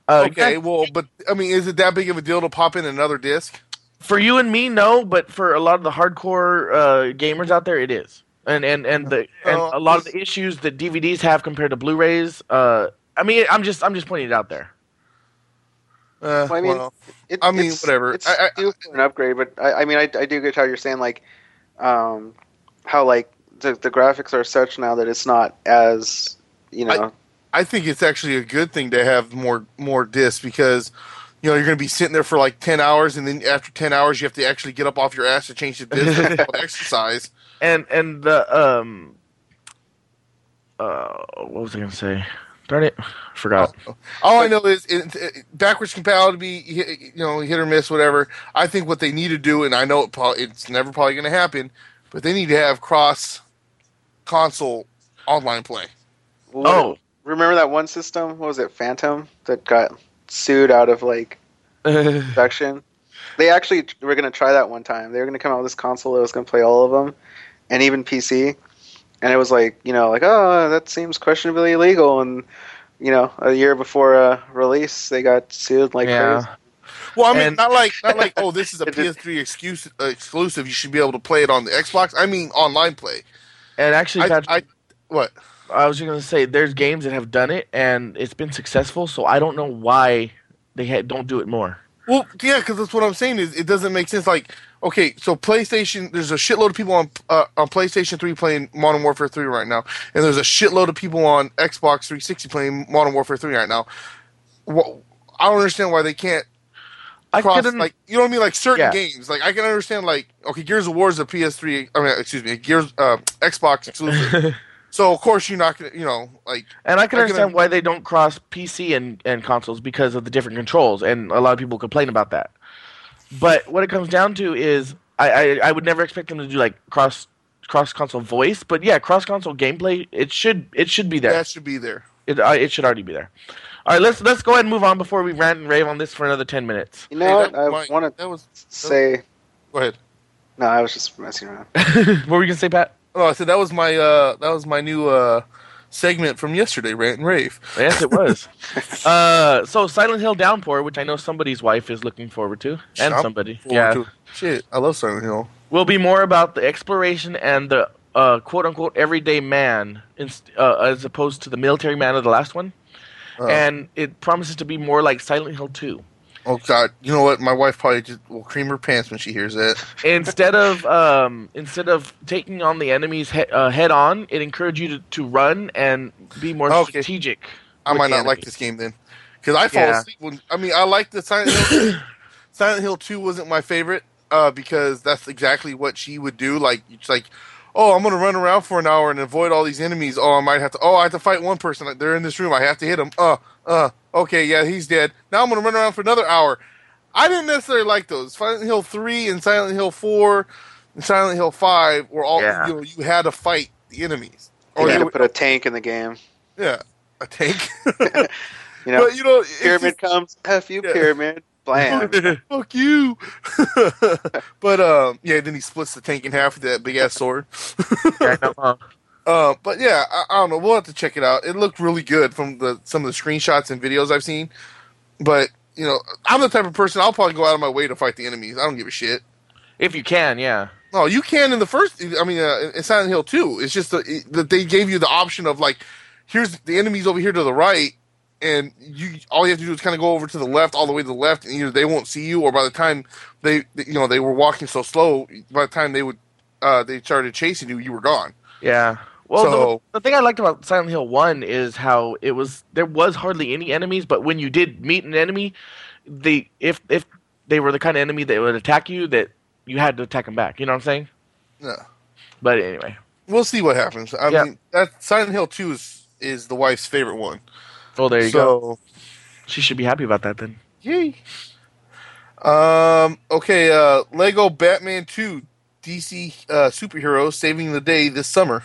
Uh, Okay, well, but I mean, is it that big of a deal to pop in another disc? For you and me, no, but for a lot of the hardcore uh, gamers out there, it is. And and and the and Well, a lot of the issues that DVDs have compared to Blu-rays. Uh, I mean, I'm just I'm just pointing it out there. Uh, Well, I mean, well, It, I mean, it's- whatever. It's I- I- an upgrade, but I, I mean, I, I do get how you're saying like, um, how like the the graphics are such now that it's not as you know I think it's actually a good thing to have more more discs because you know you're going to be sitting there for like ten hours, and then after ten hours you have to actually get up off your ass to change the disc It's called exercise. And and the um, uh, what was I gonna say? Darn it, forgot. All I know is it, it, backwards compatibility, you know, hit or miss, whatever. I think what they need to do, and I know it it's never probably going to happen, but they need to have cross console online play. What- Oh, remember that one system? What was it, Phantom, that got sued out of like production? They actually were going to try that one time. They were going to come out with this console that was going to play all of them, and even PC. And it was like, you know, like, oh, that seems questionably illegal. And you know, a year before uh, release, they got sued like yeah. crazy. Well, I mean, And- not like not like oh, this is a PS3 exclusive. Uh, exclusive. You should be able to play it on the Xbox. I mean, online play. And actually, I, Patrick, I what? I was just gonna say, there's games that have done it and it's been successful. So I don't know why they ha- don't do it more. Well, yeah, because that's what I'm saying is it doesn't make sense. Like, okay, so PlayStation, there's a shitload of people on uh, on PlayStation 3 playing Modern Warfare 3 right now, and there's a shitload of people on Xbox 360 playing Modern Warfare 3 right now. What, I don't understand why they can't I cross couldn't. like you know what I mean, like certain Yeah. games. Like I can understand like okay, Gears of War is a PS3. I mean, excuse me, Gears uh, Xbox exclusive. so of course you're not gonna, you know, like And I can I can understand un- why they don't cross PC and, and consoles because of the different controls, and a lot of people complain about that. But what it comes down to is, I, I, I would never expect them to do like cross cross console voice, but yeah, cross console gameplay. It should it should be there. that should be there. It uh, it should already be there. All right, let's let's go ahead and move on before we rant and rave on this for another ten minutes. You know Hey, what? that I was want to that was say. go ahead. No, I was just messing around. what were you gonna say, Pat? Oh, I said that was my uh that was my new uh segment from yesterday, rant and rave. Yes, it was. uh, so Silent Hill Downpour, which I know somebody's wife is looking forward to, and I'm somebody, yeah, to- Shit, I love Silent Hill. will be more about the exploration and the uh, quote unquote everyday man, inst- uh, as opposed to the military man of the last one. Uh, And it promises to be more like Silent Hill 2. oh God, you know what? My wife probably just will cream her pants when she hears that. instead of um, instead of taking on the enemies he- uh, head on, it encourages you to, to run and be more Okay. strategic. I might not like this game then, because I fall Yeah. asleep when. I mean, I like the Silent Hill. Silent Hill Two wasn't my favorite uh, because that's exactly what she would do. Like, it's like, oh, I'm gonna run around for an hour and avoid all these enemies. Oh, I might have to. Oh, I have to fight one person. Like, they're in this room. I have to hit him. Uh, uh. Okay, yeah, he's dead. Now I'm gonna run around for another hour. I didn't necessarily like those. Silent Hill Three and Silent Hill Four and Silent Hill Five were all Yeah. you know you had to fight the enemies. You Or had to put a tank in the game. yeah, a tank. You know, but you know, pyramid just- comes. F you, Yeah. pyramid. Blam. Fuck you. but um, yeah, then he splits the tank in half with that big ass sword. Yeah, I huh? Uh, but yeah, I, I don't know. We'll have to check it out. It looked really good from the some of the screenshots and videos I've seen. But you know, I'm the type of person I'll probably go out of my way to fight the enemies. I don't give a shit. If you can, yeah. No, you can in the first. I mean, uh, in Silent Hill 2. It's just that they gave you the option of like, here's the enemies over here to the right, and you all you have to do is kind of go over to the left, all the way to the left, and either they won't see you, or by the time they, you know, they were walking so slow, by the time they would, uh, they started chasing you, you were gone. Yeah. Well, So- the, the thing I liked about Silent Hill 1 is how it was there was hardly any enemies, but when you did meet an enemy, they if if they were the kind of enemy that would attack you that you had to attack them back. You know what I'm saying? Yeah. But anyway. We'll see what happens. I Yeah. mean, that Silent Hill 2 is is the wife's favorite one. Well, there you go. She should be happy about that then. Yay. Um. Okay. Uh. Lego Batman Two, DC uh, superheroes saving the day this summer.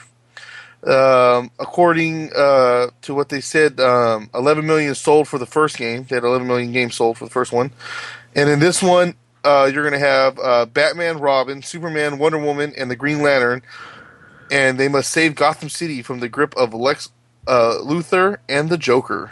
Um. According uh to what they said, um, 11 million sold for the first game. They had 11 million games sold for the first one, and in this one, uh, you're gonna have uh, Batman, Robin, Superman, Wonder Woman, and the Green Lantern, and they must save Gotham City from the grip of Lex uh, Luthor and the Joker.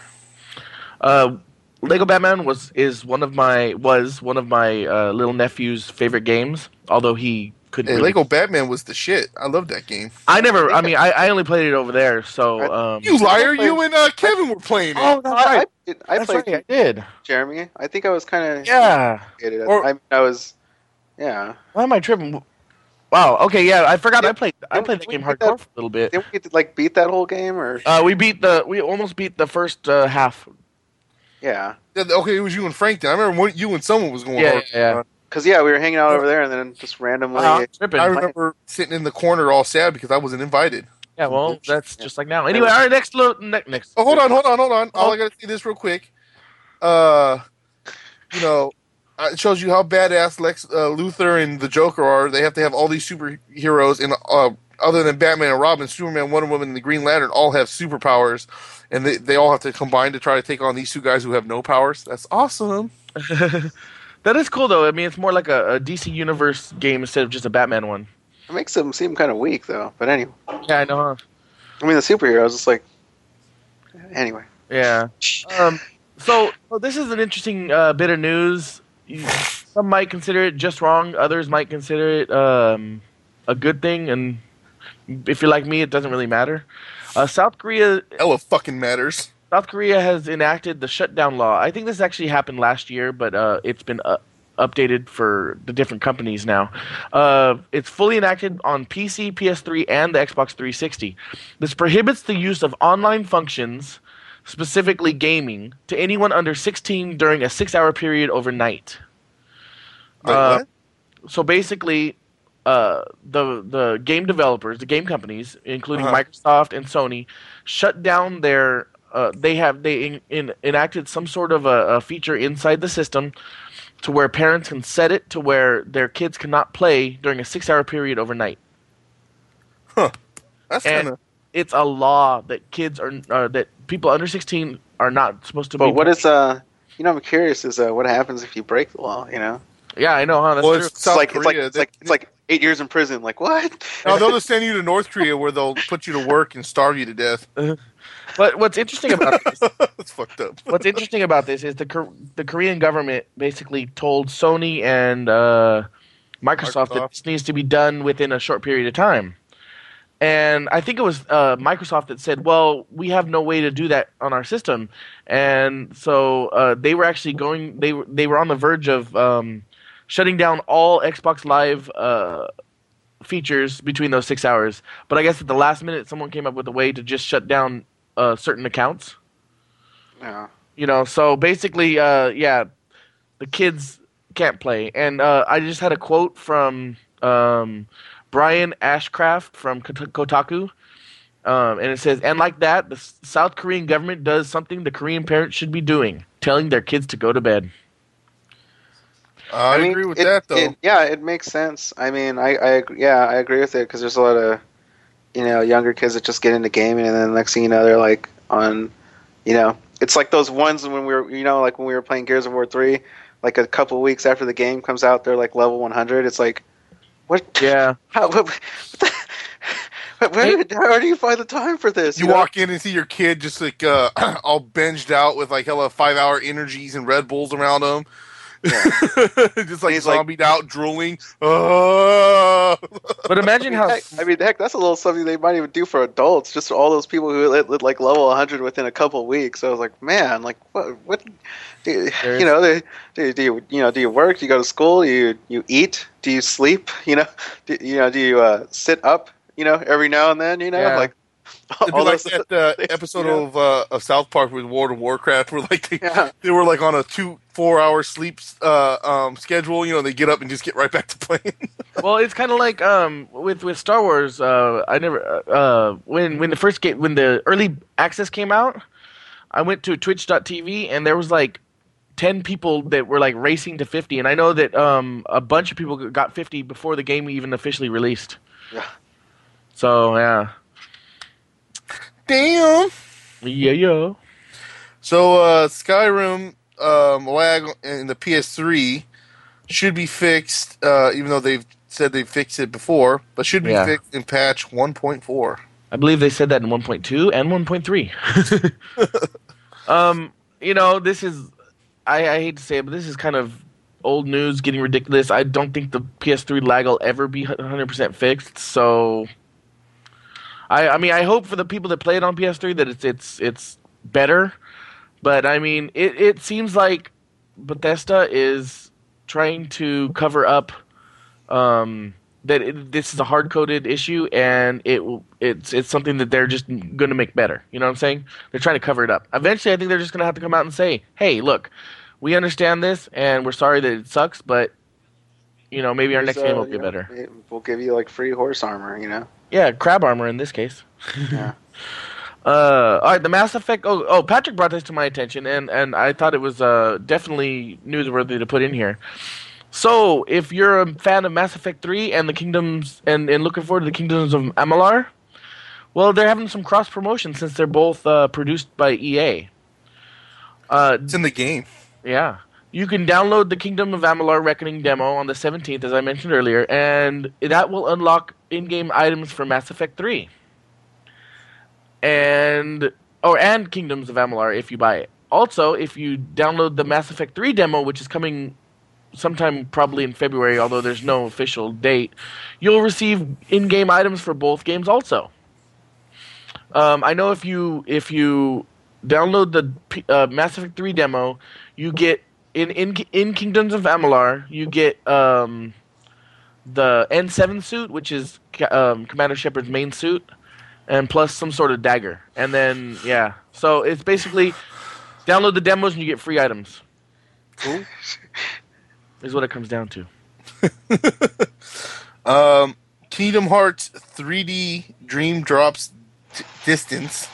Uh, Lego Batman was is one of my was one of my uh, little nephew's favorite games. Although he couldn't. Hey, really- Lego Batman was the shit. I love that game. I never. I mean, I, I only played it over there. So. Um, You liar! played- You and uh, Kevin were playing it. oh, that's I, right. I, did- I That's played right. I did. Jeremy. I think I was kind of Yeah. Or, Or- I, I was, yeah. Why am I tripping? Wow. Okay. Yeah, I forgot. I played. I Didn't played the game beat hardcore that- for a little bit. Didn't we get to, like beat that whole game or Uh, we beat the. We almost beat the first uh, half. yeah? Yeah, Okay, it was you and Frank. Then I remember when you and someone was going. Yeah, hard. yeah, yeah. Because yeah, we were hanging out over there and then just randomly. Uh, tripping. I remember sitting in the corner all sad because I wasn't invited. yeah. Well, that's just like now. Anyway, all right. Next. Lo- ne- next. Oh, hold on, hold on, hold on. All Oh. I gotta say this real quick. Uh, you know, uh, it shows you how badass Lex uh, Luthor and the Joker are. They have to have all these superheroes, and uh, other than Batman and Robin, Superman, Wonder Woman, and the Green Lantern all have superpowers, and they they all have to combine to try to take on these two guys who have no powers. That's awesome. that is cool though. I mean, it's more like a, a DC Universe game instead of just a Batman one. It makes them seem kind of weak though. But anyway, Yeah, I know. Huh? I mean the superheroes. It's like anyway. Yeah. Um, so, so this is an interesting uh, bit of news. Some might consider it just wrong. Others might consider it um, a good thing. And if you're like me, it doesn't really matter. Uh, South Korea, Hella fucking matters. South Korea has enacted the shutdown law. I think this actually happened last year, but uh, it's been uh, updated for the different companies now. Uh, it's fully enacted on PC, PS3, and the Xbox 360. This prohibits the use of online functions, specifically gaming, to anyone under 16 during a six-hour period overnight. Wait, Uh, what? So basically, uh, the the game developers, the game companies, including Uh-huh. Microsoft and Sony, shut down their. Uh, they have they in, in, enacted some sort of a, a feature inside the system to where parents can set it to where their kids cannot play during a six-hour period overnight. Huh. That's kind of. It's a law that kids are uh, that people under 16 are not supposed to But be. what is uh? You know, I'm curious. Is uh, what happens if you break the law? You know, Yeah, I know, huh? That's Well, true. it's it's South like it's like Korea. it's like it's like eight years in prison. Like what? No, they'll just send you to North Korea where they'll put you to work and starve you to death. But what's interesting about this That's fucked up. what's interesting about this is the the Korean government basically told Sony and uh, Microsoft, that this needs to be done within a short period of time. And I think it was uh, Microsoft that said, "Well, we have no way to do that on our system," and so uh, they were actually going. They were they were on the verge of um, shutting down all Xbox Live uh, features between those six hours. But I guess at the last minute, someone came up with a way to just shut down uh, certain accounts Yeah. you know so basically uh yeah the kids can't play and uh i just had a quote from um brian ashcraft from kotaku um, and it says and like that the south korean government does something the korean parents should be doing telling their kids to go to bed I, mean, agree with it- that though. it- yeah, it makes sense. I mean, I, I yeah, I agree with it because there's a lot of you know younger kids that just get into gaming, and then next thing you know, they're like on, you know, it's like those ones when we were, you know, like when we were playing Gears of War three, like a couple weeks after the game comes out, they're like level 100. It's like, what? yeah How? What, what the, where, how do you find the time for this? you know? walk in and see your kid just like uh, all binged out with like hella five hour energies and Red Bulls around him. just like He's like- zombied out, drooling. Oh. but imagine how Heck, I mean, heck, that's a little something they might even do for adults. Just all those people who lit, lit like level 100 within a couple of weeks. I was like, man, like what? What? Do you, you know, they, do, do you you know do you work? Do you go to school? Do you you eat? Do you sleep? You know, do, you know, do you uh, sit up? You know, every now and then. You know, Yeah. like It'd be like that uh, episode know? of uh, of South Park with World of Warcraft, where like they, Yeah. they were like on a two four hour sleep uh, um, schedule. You know, they get up and just get right back to playing. well it's kind of like um with with star wars uh i never uh, uh when when the first game when the early access came out i went to twitch.tv and there was like 10 people that were like racing to 50 and i know that um a bunch of people got 50 before the game even officially released Yeah. so yeah Damn. yeah yeah So uh, Skyrim um, lag in the PS3 should be fixed, uh, even though they've said they fixed it before, but should be Yeah. fixed in patch 1.4. I believe they said that in 1.2 and 1.3. um, you know, this is I, I hate to say it, but this is kind of old news, getting ridiculous. I don't think the PS3 lag will ever be 100% fixed. So, I I mean, I hope for the people that play it on PS3 that it's it's it's better. But I mean, it it seems like Bethesda is trying to cover up um, that it, this is a hard coded issue and it it's it's something that they're just going to make better. You know what I'm saying? They're trying to cover it up. Eventually, I think they're just going to have to come out and say, "Hey, look, we understand this and we're sorry that it sucks, but you know maybe our next game will be know, better." We'll give you like free horse armor, you know. Yeah, crab armor in this case. Yeah. Uh, all right, the Mass Effect. Oh, oh, Patrick brought this to my attention, and and I thought it was uh definitely newsworthy to put in here. So, if you're a fan of Mass Effect Three and the Kingdoms, and and looking forward to the Kingdoms of Amalur, well, they're having some cross promotion since they're both uh, produced by EA. Uh, It's in the game. yeah. You can download the Kingdom of Amalur Reckoning demo on the 17th, as I mentioned earlier, and that will unlock in-game items for Mass Effect 3. And oh, and Kingdoms of Amalur if you buy it. Also, if you download the Mass Effect 3 demo, which is coming sometime probably in February, although there's no official date, you'll receive in-game items for both games also. Um, I know if you if you download the uh, Mass Effect 3 demo, you get in in in Kingdoms of Amalur, you get um, the N7 suit, which is um, Commander Shepard's main suit, and plus some sort of dagger. And then yeah, so it's basically download the demos and you get free items. Cool. Is what it comes down to. Um, Kingdom Hearts 3D Dream Drops D- Distance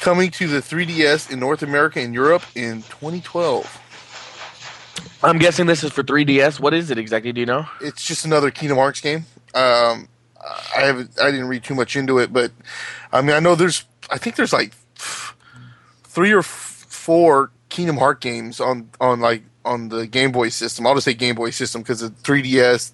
coming to the 3DS in North America and Europe in 2012. I'm guessing this is for 3DS. What is it exactly? Do you know? It's just another Kingdom Hearts game. Um, I haven't, I didn't read too much into it, but I mean, I know there's, I think there's like three or f- four Kingdom Heart games on on like on the Game Boy system. I'll just say Game Boy system because the 3DS,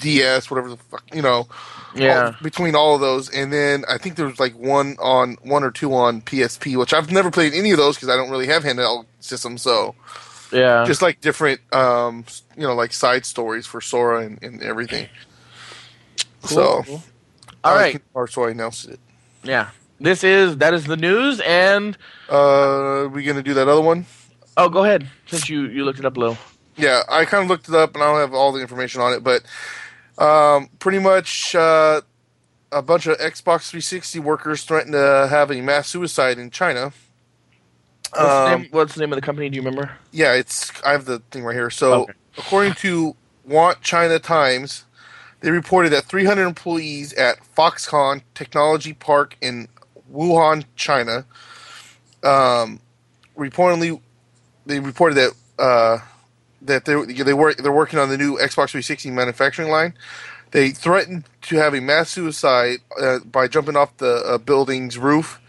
DS, whatever the fuck, you know. Yeah. all- between all of those, and then I think there's like one on one or two on PSP, which I've never played any of those because I don't really have handheld systems. So Yeah. just like different, um, you know, like side stories for Sora and, and everything. so, cool. All uh, right. or so I announced it. Yeah. This is that is the news and Uh, we gonna do that other one? oh, go ahead since you you looked it up a little. Yeah, I kind of looked it up, and I don't have all the information on it, but um, pretty much uh, a bunch of Xbox 360 workers threatened to have a mass suicide in China. What's, the Um, name, what's the name of the company? Do you remember? Yeah, it's I have the thing right here. So, Okay. according to Want China Times, they reported that 300 employees at Foxconn Technology Park in Wuhan, China, um, reportedly they reported that uh, that they they work they're working on the new Xbox 360 manufacturing line. They threatened to have a mass suicide uh, by jumping off the uh, building's roof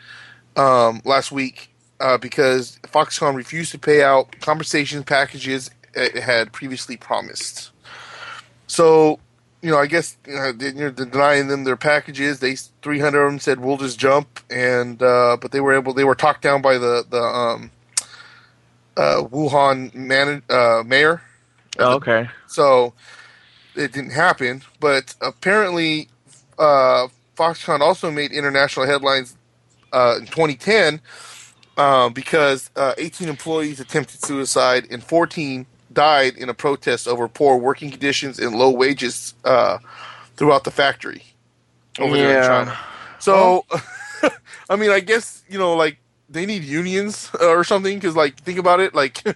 um, last week uh, because Foxconn refused to pay out compensation packages it had previously promised. So, you know, I guess you know, they- you're denying them their packages. They 300 of them said we'll just jump, and uh, but they were able. They were talked down by the the um, uh, Wuhan man, uh, mayor. Oh, okay. So it didn't happen. But apparently, uh, Foxconn also made international headlines uh, in 2010 uh, because uh, 18 employees attempted suicide and 14 died in a protest over poor working conditions and low wages uh, throughout the factory over there in China. So, I mean, I guess you know, like they need unions uh, or something because, like, think about it, like.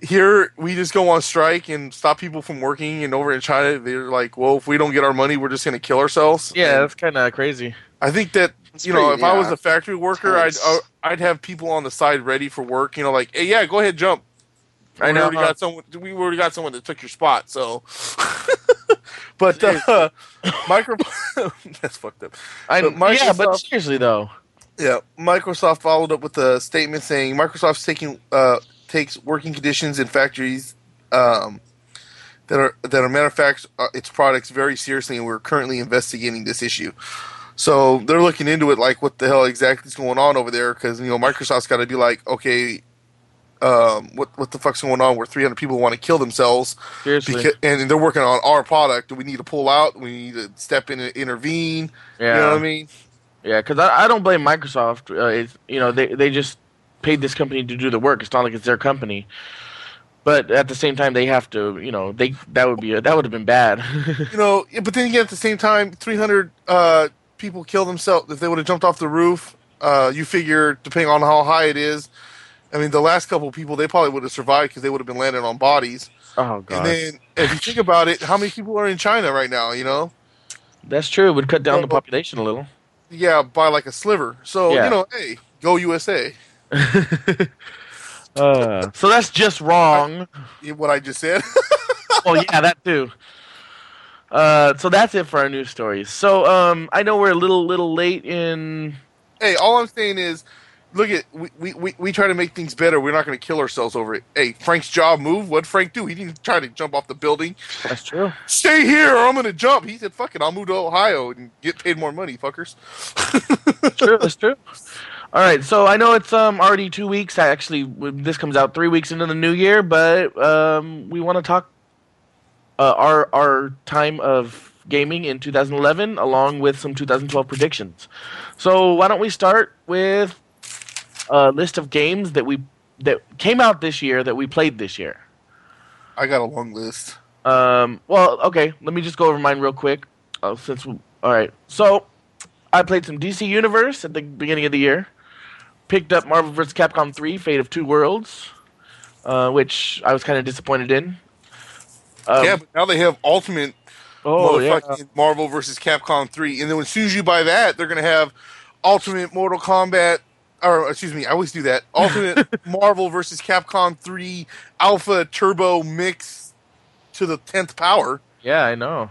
Here we just go on strike and stop people from working, and over in China they're like, "Well, if we don't get our money, we're just going to kill ourselves." Yeah, And that's kind of crazy. I think that It's you know, pretty- if I was a factory worker, I'd uh, I'd have people on the side ready for work. You know, like, hey, yeah, go ahead, jump. I we know, already huh? got someone. We already got someone that took your spot. So, but uh, micro that's fucked up. I But yeah, but seriously though. Yeah, Microsoft followed up with a statement saying Microsoft's taking uh, takes working conditions in factories um, that are that are manufacturing uh, its products very seriously, and we're currently investigating this issue. So they're looking into it, like what the hell exactly is going on over there, because you know Microsoft's got to be like, okay, um, what what the fuck's going on? Where 300 people want to kill themselves, Seriously. because, and they're working on our product. Do we need to pull out? We need to step in and intervene. yeah. You know what I mean? Yeah, because I, I don't blame Microsoft. Uh, it's, you know, they they just paid this company to do the work. It's not like it's their company. But at the same time, they have to, you know, they that would be that would have been bad. You know, but then again, at the same time, 300 uh, people kill themselves if they would have jumped off the roof. Uh, you figure, depending on how high it is, I mean, the last couple of people they probably would have survived because they would have been landing on bodies. oh god, And then, if you think about it, how many people are in China right now? You know, that's true. It would cut down the population a little. yeah, by like a sliver. So Yeah. you know, hey, go USA. uh, so that's just wrong. What I just said. oh yeah, that too. Uh, so that's it for our news stories. So um, I know we're a little little late in. hey, all I'm saying is, look at we, we, we, try to make things better. We're not going to kill ourselves over it. Hey, Frank's job move. What Frank do? He didn't try to jump off the building. That's true. Stay here, or I'm going to jump. He said, "Fuck it, I'll move to Ohio and get paid more money, fuckers." true. That's true. All right, so I know it's um already two weeks. I actually this comes out three weeks into the new year, but um we want to talk uh, our our time of gaming in 2011 along with some 2012 predictions. So why don't we start with a list of games that we that came out this year that we played this year. I got a long list. Um, well, okay. Let me just go over mine real quick. Uh, since we, all right, so I played some DC Universe at the beginning of the year. Picked up Marvel vs. Capcom 3: Fate of Two Worlds, uh, which I was kind of disappointed in. Um, yeah, but now they have Ultimate oh yeah. Marvel versus Capcom 3, and then as soon as you buy that, they're going to have Ultimate Mortal Kombat. Or excuse me, I always do that. Ultimate Marvel versus Capcom 3 Alpha Turbo Mix to the tenth power. Yeah, I know.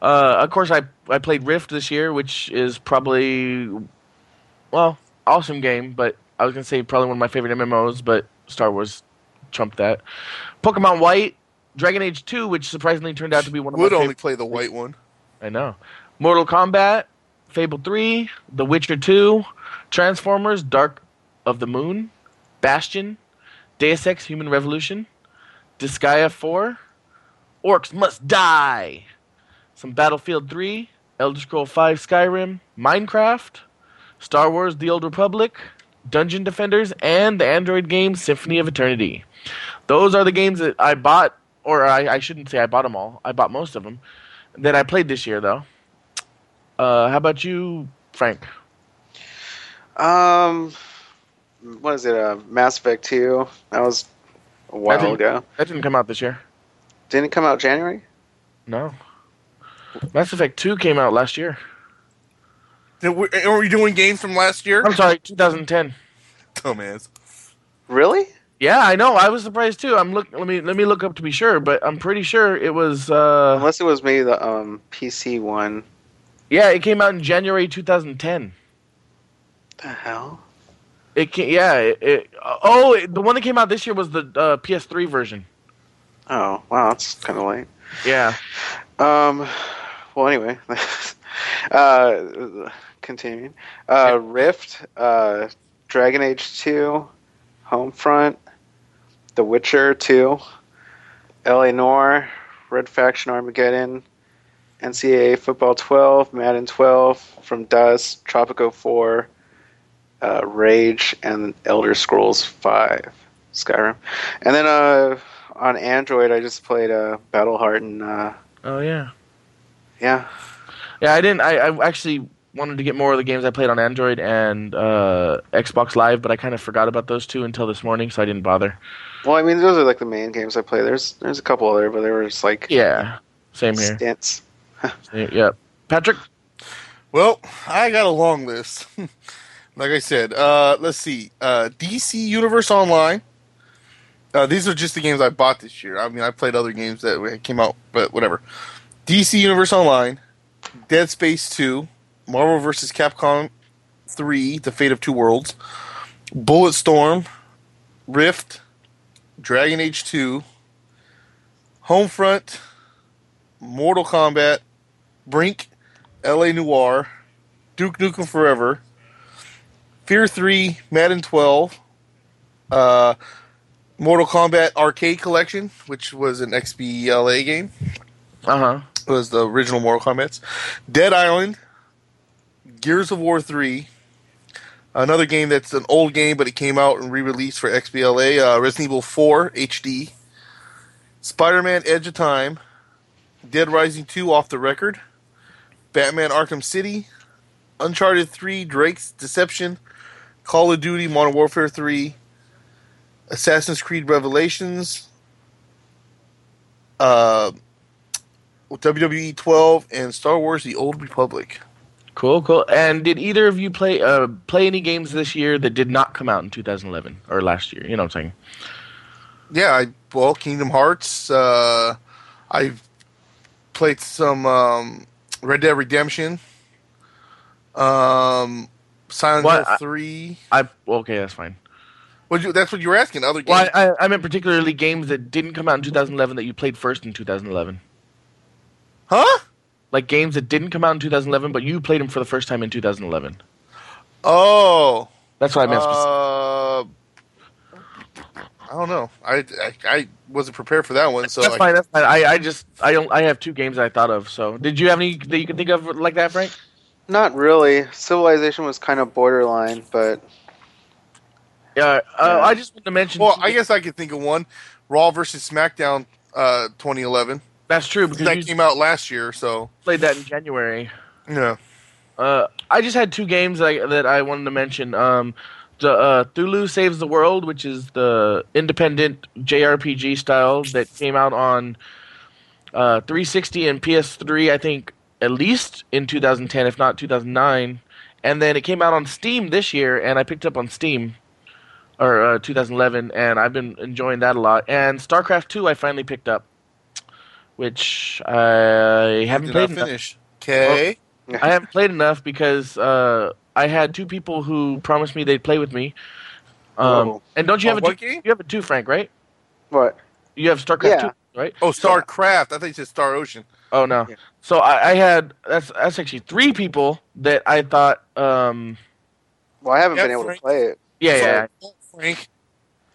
Uh, of course, I I played Rift this year, which is probably well awesome game, but I was gonna say probably one of my favorite MMOs, but Star Wars trumped that. Pokemon White, Dragon Age Two, which surprisingly turned out to be one of Would my only favorite. play the white one. I know. Mortal Kombat, Fable Three, The Witcher Two, Transformers: Dark of the Moon, Bastion, Deus Ex: Human Revolution, Disgaea 4, Orcs Must Die, some Battlefield 3, Elder Scroll 5 Skyrim, Minecraft, Star Wars The Old Republic, Dungeon Defenders, and the Android game Symphony of Eternity. Those are the games that I bought, or I, I shouldn't say I bought them all. I bought most of them that I played this year, though. Uh, how about you, Frank? Um, what is it? Uh, Mass Effect Two. That was a while didn't- ago. That didn't come out this year. Didn't it come out January? No. Mass Effect 2 came out last year. Then we- Are we doing games from last year? I'm sorry, 2010. Dumbass. Really? Yeah, I know. I was surprised too. I'm look. Let me let me look up to be sure, but I'm pretty sure it was. uh Unless it was maybe the um PC one. Yeah, it came out in January 2010. The hell? It came, yeah. It, it, oh, it, the one that came out this year was the uh, PS3 version. Oh, wow, that's kind of late. Yeah. Um, well, anyway, uh, continuing. Uh, Rift, uh, Dragon Age 2, Homefront, The Witcher 2, LA Noire, Red Faction Armageddon, NCAA Football 12, Madden 12, From Dust, Tropico 4, uh, Rage, and Elder Scrolls 5, Skyrim. And then uh, on Android, I just played uh, Battleheart and uh, Oh yeah. yeah. Yeah, I didn't. I, I actually wanted to get more of the games I played on Android and uh, Xbox Live, but I kind of forgot about those two until this morning, so I didn't bother. Well, I mean, those are like the main games I play. There's there's a couple other, but they were just like Yeah. Same here. stints. Yep. Patrick. Well, I got a long list. like I said, uh, let's see. Uh, DC Universe Online. Uh, these are just the games I bought this year. I mean, I played other games that came out, but whatever. DC Universe Online, Dead Space 2, Marvel vs. Capcom 3, The Fate of Two Worlds, Bulletstorm, Rift, Dragon Age 2, Homefront, Mortal Kombat, Brink, LA Noire, Duke Nukem Forever, Fear 3, Madden 12, uh, Mortal Kombat Arcade Collection, which was an XBLA game, Uh huh. was the original Mortal Kombat's, Dead Island, Gears of War 3, another game that's an old game, but it came out and re released for XBLA, uh, Resident Evil 4 HD, Spider-Man: Edge of Time, Dead Rising 2 off the record, Batman: Arkham City, Uncharted 3: Drake's Deception, Call of Duty: Modern Warfare 3, Assassin's Creed Revelations, uh, WWE 12, and Star Wars: The Old Republic. Cool, cool. And did either of you play uh, play any games this year that did not come out in 2011 or last year? You know what I'm saying? Yeah, I well, Kingdom Hearts. Uh, I've played some um, Red Dead Redemption. Um, Silent What? Hill I- Three. I okay, that's fine. What you, that's what you were asking. Other games. Well, I, I, I meant particularly games that didn't come out in 2011 that you played first in 2011. huh? Like games that didn't come out in 2011, but you played them for the first time in 2011. Oh. That's what I meant. Uh, I don't know. I, I I wasn't prepared for that one. So that's I, fine. That's fine. I, I just I don't I have two games I thought of. So did you have any that you can think of like that, Frank? Not really. Civilization was kind of borderline, but Yeah. Uh, Yeah. I just wanted to mention. well, I guess I could think of one. Raw versus SmackDown, uh, 2011. That's true because That came out last year. So played that in January. yeah. Uh, I just had two games that I, that I wanted to mention. Um, the uh, Cthulhu Saves the World, which is the independent JRPG style that came out on uh, 360 and PS3, I think, at least in 2010, if not 2009. And then it came out on Steam this year, and I picked it up on Steam, or uh, 2011, and I've been enjoying that a lot. And StarCraft 2, I finally picked up, which I haven't Did played. not enough- finish. Okay. I haven't played enough because uh, I had two people who promised me they'd play with me. Um, Oh. and don't you have Oh, a two, game? you have a two, Frank? Right? what? You have StarCraft Yeah. two, right? Oh, StarCraft. I think you said Star Ocean. Oh no. Yeah. So I, I had that's that's actually three people that I thought. Um, Well, I haven't Yeah, been able Frank. to play it. yeah, yeah. Frank.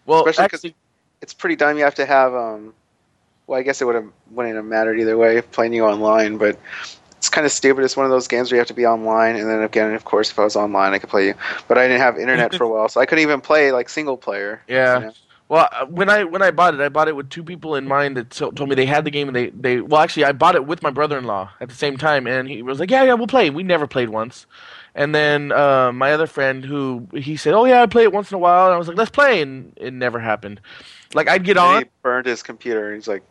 Well, Especially 'cause- actually, It's pretty dumb. You have to have um. Well, I guess it would have wouldn't have mattered either way playing you online, but it's kind of stupid. It's one of those games where you have to be online, and then again, of course, if I was online, I could play you. But I didn't have internet for a while, so I couldn't even play like single player. Yeah. you know? Well, uh, when I when I bought it, I bought it with two people in mind that told me they had the game and they they well actually I bought it with my brother-in-law at the same time and he was like yeah yeah we'll play. We never played once, and then uh, my other friend who he said oh yeah I play it once in a while and I was like let's play and it never happened. Like I'd get And on, he burned his computer. and He's like,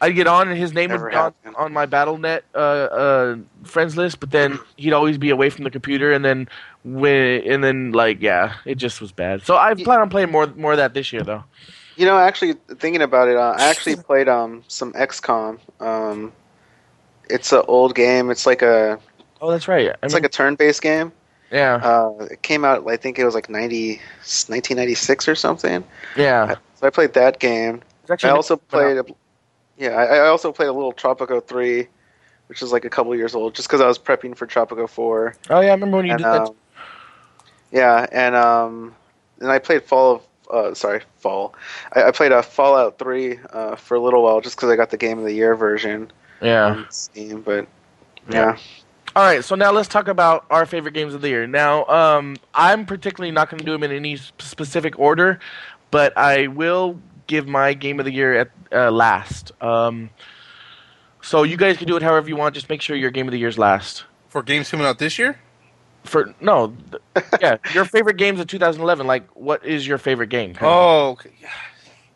I'd get on and his name would be on, on my Battle.net uh, uh, friends list, but then he'd always be away from the computer and then when and then like yeah it just was bad. So I plan on playing more more of that this year though. you know, actually thinking about it, uh, I actually played um some XCOM. Um, it's an old game. It's like a Oh, that's right. I it's mean, like a turn-based game. yeah, Uh, it came out, I think it was like 90, 1996 or something. yeah. So I played that game. I also played, a, yeah, I, I also played a little Tropico 3, which is like a couple years old, just because I was prepping for Tropico 4. Oh yeah, I remember when you and, did that. um, yeah, and um, and I played Fall of, uh, sorry, Fall. I, I played a Fallout 3 uh, for a little while, just because I got the Game of the Year version yeah. Steam. But Yeah. yeah, All right, so now let's talk about our favorite games of the year. Now, um, I'm particularly not going to do them in any specific order, but I will give my game of the year at uh, last. Um, so you guys can do it however you want. Just make sure your game of the year's last. For games coming out this year? For no, th- yeah, your favorite games of 2011. Like, what is your favorite game? Oh, okay. Yeah,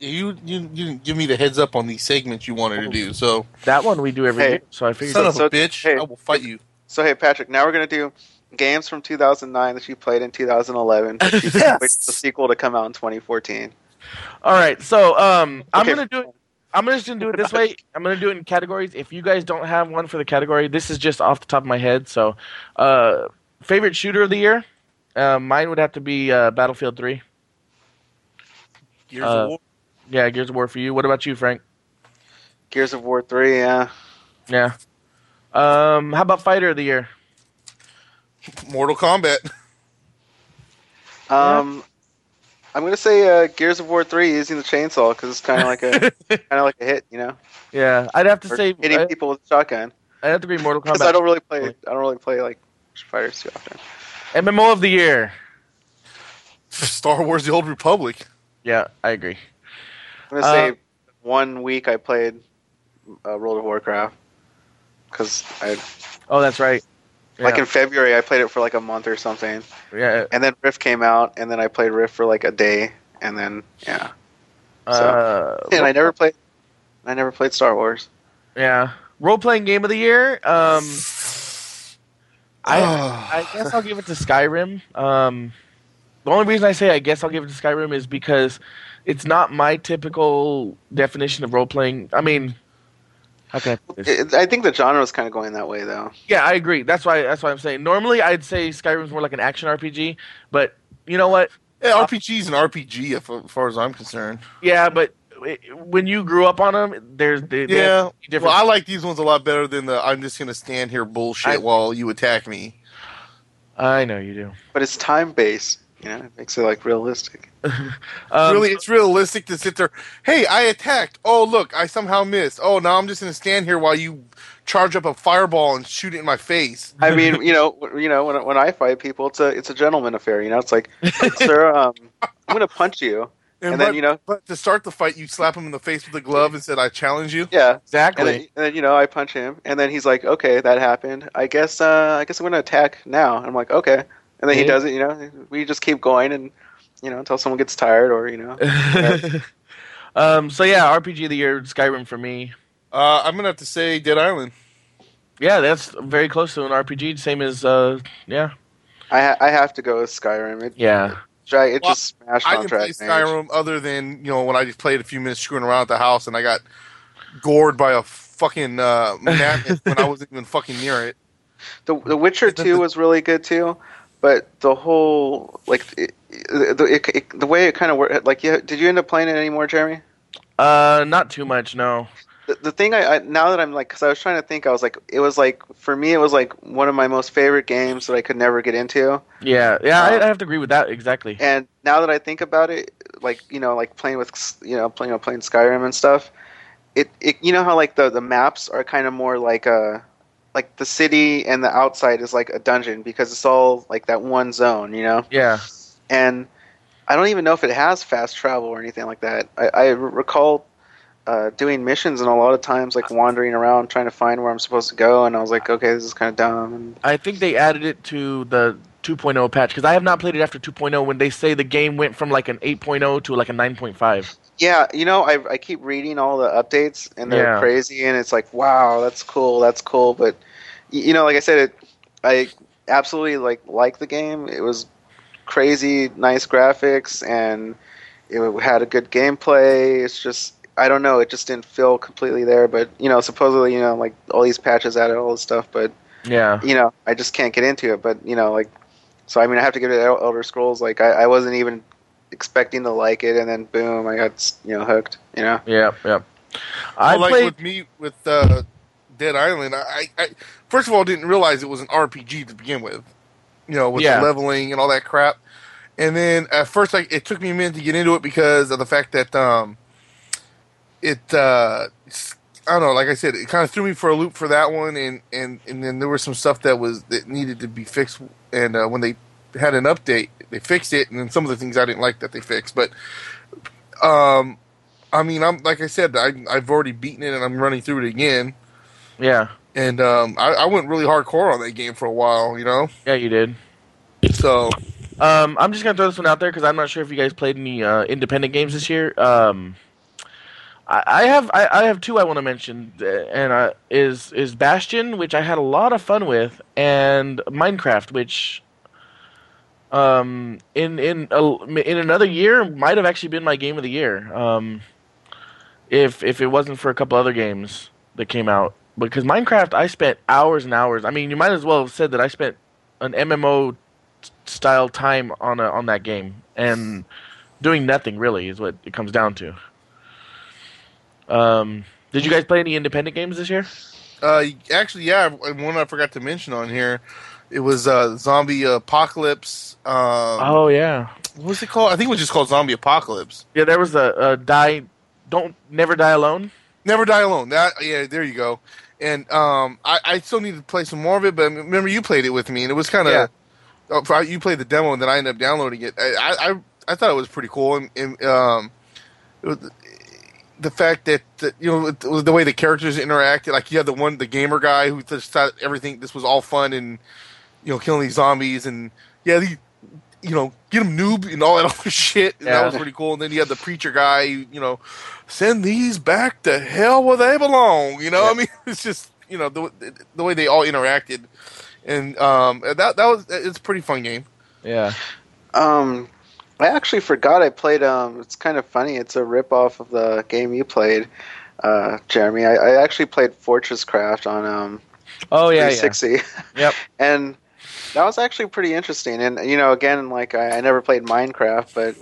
You, you you didn't give me the heads up on these segments you wanted to do. So, that one we do every Hey. year. So I figured. son of so- a bitch, hey. I will fight you. So hey, Patrick, now we're gonna do games from 2009 that you played in 2011, but you Yes. wait for the sequel to come out in 2014. All right, so um, I'm Okay. gonna do it. I'm just gonna do it this way. I'm gonna do it in categories. If you guys don't have one for the category, this is just off the top of my head. So, uh, favorite shooter of the year, uh, mine would have to be uh, Battlefield 3. Gears Uh, of War. Yeah, Gears of War for you. What about you, Frank? Gears of War 3, yeah. Yeah. Um, how about fighter of the year? Mortal Kombat. Um, I'm gonna say uh, Gears of War 3 using the chainsaw because it's kind of like a kind of like a hit, you know, yeah, I'd have to or say hitting I, people with a shotgun. I'd have to be Mortal Kombat. Because I don't really play, I don't really play like fighters too often. MMO of the year. Star Wars: The Old Republic. Yeah, I agree. I'm gonna Uh, say one week I played uh, World of Warcraft because I Oh, that's right. Like in February I played it for like a month or something, yeah. and then Rift came out, and then I played Rift for like a day, and then yeah, Uh, and I never played. I never played Star Wars. yeah. Role playing game of the year. Um, I I guess I'll give it to Skyrim. Um, the only reason I say I guess I'll give it to Skyrim is because it's not my typical definition of role playing. I mean, how can I put this? It, I think the genre is kind of going that way though. Yeah, I agree. That's why. That's why I'm saying. Normally, I'd say Skyrim's more like an action RPG, but you know what? Yeah, RPG is an RPG if- as far as I'm concerned. Yeah, but when you grew up on them, there's they, they Yeah. have different. Well, I like these ones a lot better than the I'm just going to stand here bullshit I- while you attack me. I know you do. But it's time based. You know, it makes it like realistic. Um, really, it's realistic to sit there. Hey, I attacked. Oh, look, I somehow missed. Oh, now I'm just going to stand here while you charge up a fireball and shoot it in my face. I mean, you know, you know, when when I fight people, it's a it's a gentleman affair. You know, it's like, sir, um, I'm gonna punch you, and, then but, you know, but to start the fight, you slap him in the face with a glove and said, "I challenge you." yeah, and exactly. then, and then you know, I punch him, and then he's like, okay, that happened. I guess, uh, I guess I'm gonna attack now. I'm like, okay, and then he does it. You know, we just keep going, and you know, until someone gets tired, or you know, um. So yeah, RPG of the year, Skyrim for me. Uh, I'm gonna have to say Dead Island. Yeah, that's very close to an RPG. Same as uh. Yeah. I ha- I have to go with Skyrim. It Yeah. dra- it Well, just smashed I on can play Dragon Skyrim other than you know when I just played a few minutes screwing around at the house and I got gored by a fucking uh, mammoth when I wasn't even fucking near it. The The Witcher Two was really good too, but the whole like it, the it, it, the way it kind of worked. Like, you, did you end up playing it anymore, Jeremy? Uh, not too much. No. The, the thing I, I now that I'm like, because I was trying to think, I was like, it was like for me, it was like one of my most favorite games that I could never get into. Yeah. Yeah. Uh, I, I have to agree with that exactly. And now that I think about it, like you know, like playing with you know, playing you know, playing Skyrim and stuff. It, it you know how like the the maps are kind of more like a like the city and the outside is like a dungeon because it's all like that one zone, you know. Yeah. And I don't even know if it has fast travel or anything like that. I, I recall uh, doing missions and a lot of times like wandering around trying to find where I'm supposed to go, and I was like, okay, this is kind of dumb. And I think they added it to the 2.0 patch because I have not played it after 2.0 when they say the game went from like an 8.0 to like a 9.5. Yeah, you know, I I keep reading all the updates and they're Yeah. crazy, and it's like, wow, that's cool, that's cool. But you know, like I said, it, I absolutely like like the game. It was crazy, nice graphics, and it had a good gameplay. It's just I don't know, it just didn't feel completely there. But you know, supposedly, you know, like all these patches added all this stuff, but Yeah. you know, I just can't get into it. But you know, like, so I mean, I have to give it El- Elder Scrolls. Like, I, I wasn't even expecting to like it, and then boom, I got you know hooked. You know, Yeah, Yep. I Well, like played. with me with uh, Dead Island, I, I first of all didn't realize it was an RPG to begin with. You know, with Yeah. the leveling and all that crap. And then at first, like it took me a minute to get into it because of the fact that um, it uh, I don't know. Like I said, it kind of threw me for a loop for that one, and and and then there was some stuff that was that needed to be fixed. And uh, when they had an update, they fixed it, and then some of the things I didn't like that they fixed, but. Um, I mean, I'm like I said, I, I've already beaten it and I'm running through it again. yeah. And um, I, I went really hardcore on that game for a while, you know. Yeah, you did. So Um, I'm just gonna throw this one out there because I'm not sure if you guys played any uh, independent games this year. Um, I, I have I, I have two I want to mention, uh, and uh, is is Bastion, which I had a lot of fun with, and Minecraft, which um in in a, in another year might have actually been my game of the year. Um, if if it wasn't for a couple other games that came out, because Minecraft I spent hours and hours. I mean, you might as well have said that I spent an MMO style time on a, on that game and doing nothing really is what it comes down to. Um, did you guys play any independent games this year? uh, actually, yeah, one I forgot to mention on here, it was uh, Zombie Apocalypse. Um, oh yeah, what was it called? I think it was just called Zombie Apocalypse. yeah. There was a, a die, don't never die alone. Never Die Alone. That yeah, there you go. And um, I, I still need to play some more of it, but remember you played it with me, and it was kind of Yeah. you played the demo, and then I ended up downloading it. I I, I, thought it was pretty cool, and, and um, was, the fact that, that you know the, the way the characters interacted. Like you had the one, the gamer guy who just thought everything this was all fun and you know killing these zombies and yeah, the, you know get him noob and all that other shit. And Yeah. That was pretty cool. And then you had the preacher guy, you know, send these back to hell where they belong. You know, I mean, it's just you know the the way they all interacted, and um that that was it's a pretty fun game. Yeah. Um, I actually forgot I played. Um, it's kind of funny. It's a rip off of the game you played, uh, Jeremy. I, I actually played Fortress Craft on um, Oh yeah. Yeah. Yep. and that was actually pretty interesting. And you know, again, like I, I never played Minecraft, but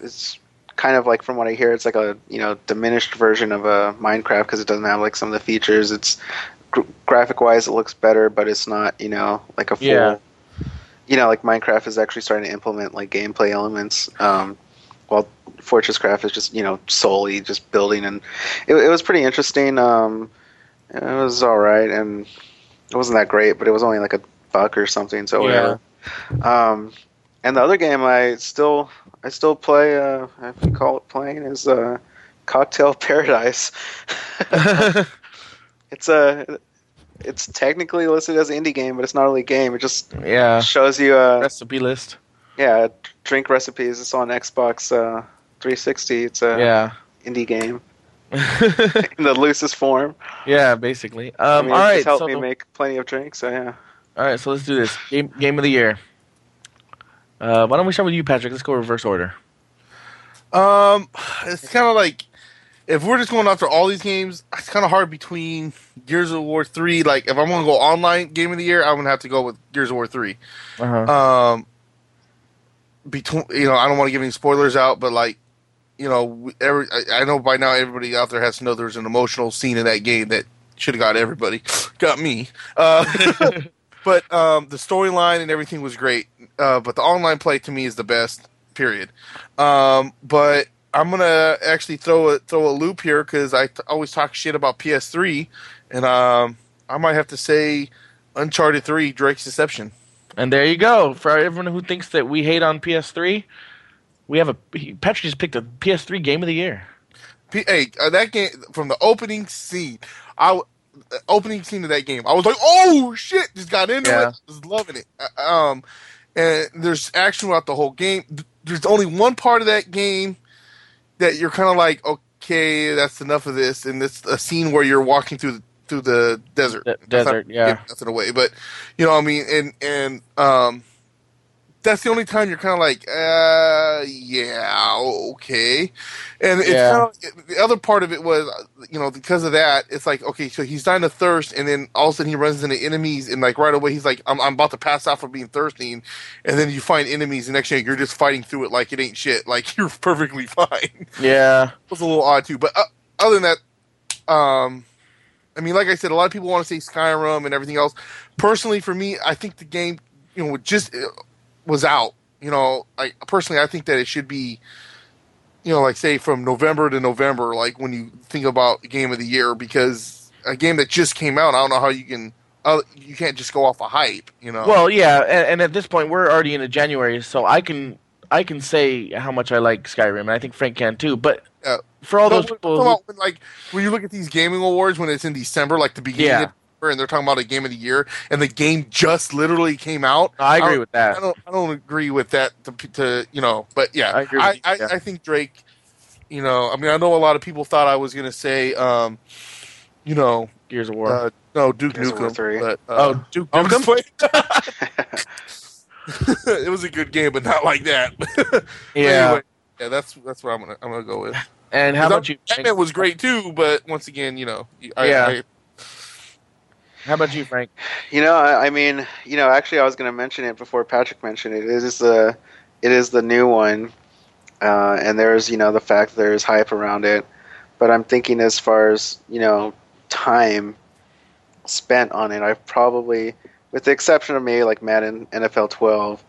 it's kind of like from what I hear, it's like a you know diminished version of a Minecraft because it doesn't have like some of the features. It's gr- graphic wise, it looks better, but it's not you know like a full. Yeah. You know, like Minecraft is actually starting to implement like gameplay elements. Um, while Fortress Craft is just you know solely just building, and it, it was pretty interesting. Um, it was all right, and it wasn't that great, but it was only like a buck or something, so Yeah. whatever. Um, and the other game I still I still play, uh, if you call it playing, is uh, Cocktail Paradise. it's a it's technically listed as an indie game, but it's not really a game. It just yeah. shows you a Recipe list. yeah drink recipes. It's on Xbox uh, 360. It's a Yeah. indie game in the loosest form. yeah. Basically. I Um. mean, all right. helped So me make plenty of drinks. So yeah. All right. So let's do this. Game game of the year. Uh, why don't we start with you, Patrick? Let's go reverse order. Um, it's kind of like if we're just going after all these games, it's kind of hard between Gears of War three. Like if I'm going to go online game of the year, I'm going to have to go with Gears of War three. Uh-huh. Um, between you know, I don't want to give any spoilers out, but like you know, every I, I know by now everybody out there has to know there's an emotional scene in that game that should have got everybody, got me. Uh, but um, the storyline and everything was great. Uh, but the online play to me is the best. Period. Um, but I'm gonna actually throw a throw a loop here because I t- always talk shit about PS3, and um, I might have to say Uncharted Three: Drake's Deception. And there you go. For everyone who thinks that we hate on PS3, we have a Patrick just picked a PS3 game of the year. P- hey, uh, that game from the opening scene, I opening scene of that game, I was like, "Oh shit!" Just got into Yeah. it, just loving it. Uh, Um, and there's action throughout the whole game. There's only one part of that game that you're kind of like, "Okay, that's enough of this." And it's a scene where you're walking through the, through the desert. De- That's not- desert, yeah. nothing away, but you know, what I mean, and and um, that's the only time you're kind of like, uh, yeah, okay. And it's Yeah. kind of the other part of it was, you know, because of that, it's like, okay, so he's dying of thirst, and then all of a sudden he runs into enemies, and like right away he's like, I'm, I'm about to pass out from being thirsty, and, and then you find enemies, and next thing you're just fighting through it like it ain't shit, like you're perfectly fine. Yeah. it was a little odd too, but uh, other than that, um, I mean, like I said, a lot of people want to say Skyrim and everything else. Personally, for me, I think the game, you know, just uh, was out. You know, I personally, I think that it should be, you know, like say from November to November, like when you think about game of the year, because a game that just came out, I don't know how you can, uh, you can't just go off a hype. You know, Well, yeah, and, and at this point we're already into January, so I can I can say how much I like Skyrim, and I think Frank can too. But Yeah. for all those people, who, when, like when you look at these gaming awards when it's in December, like the beginning Yeah. of and they're talking about a game of the year, and the game just literally came out. I agree don't- with that. I don't. I don't agree with that. To, to you know, but yeah, I agree with I, you, yeah. I think Drake. You know, I mean, I know a lot of people thought I was going to say, um, you know, Gears of War. uh, no Duke Gears Nukem, three. but uh, oh, Duke I'm Nukem. playing. it was a good game, but not like that. Yeah. anyway, yeah, that's that's what I'm gonna I'm gonna go with. And how about you? Batman was great too, but once again, you know, I, Yeah. I, How about you, Frank? You know, I, I mean, you know, actually, I was going to mention it before Patrick mentioned it. It is the, it is the new one, uh, and there's you know the fact that there's hype around it. But I'm thinking as far as you know, time spent on it, I've probably, with the exception of maybe like Madden NFL 12,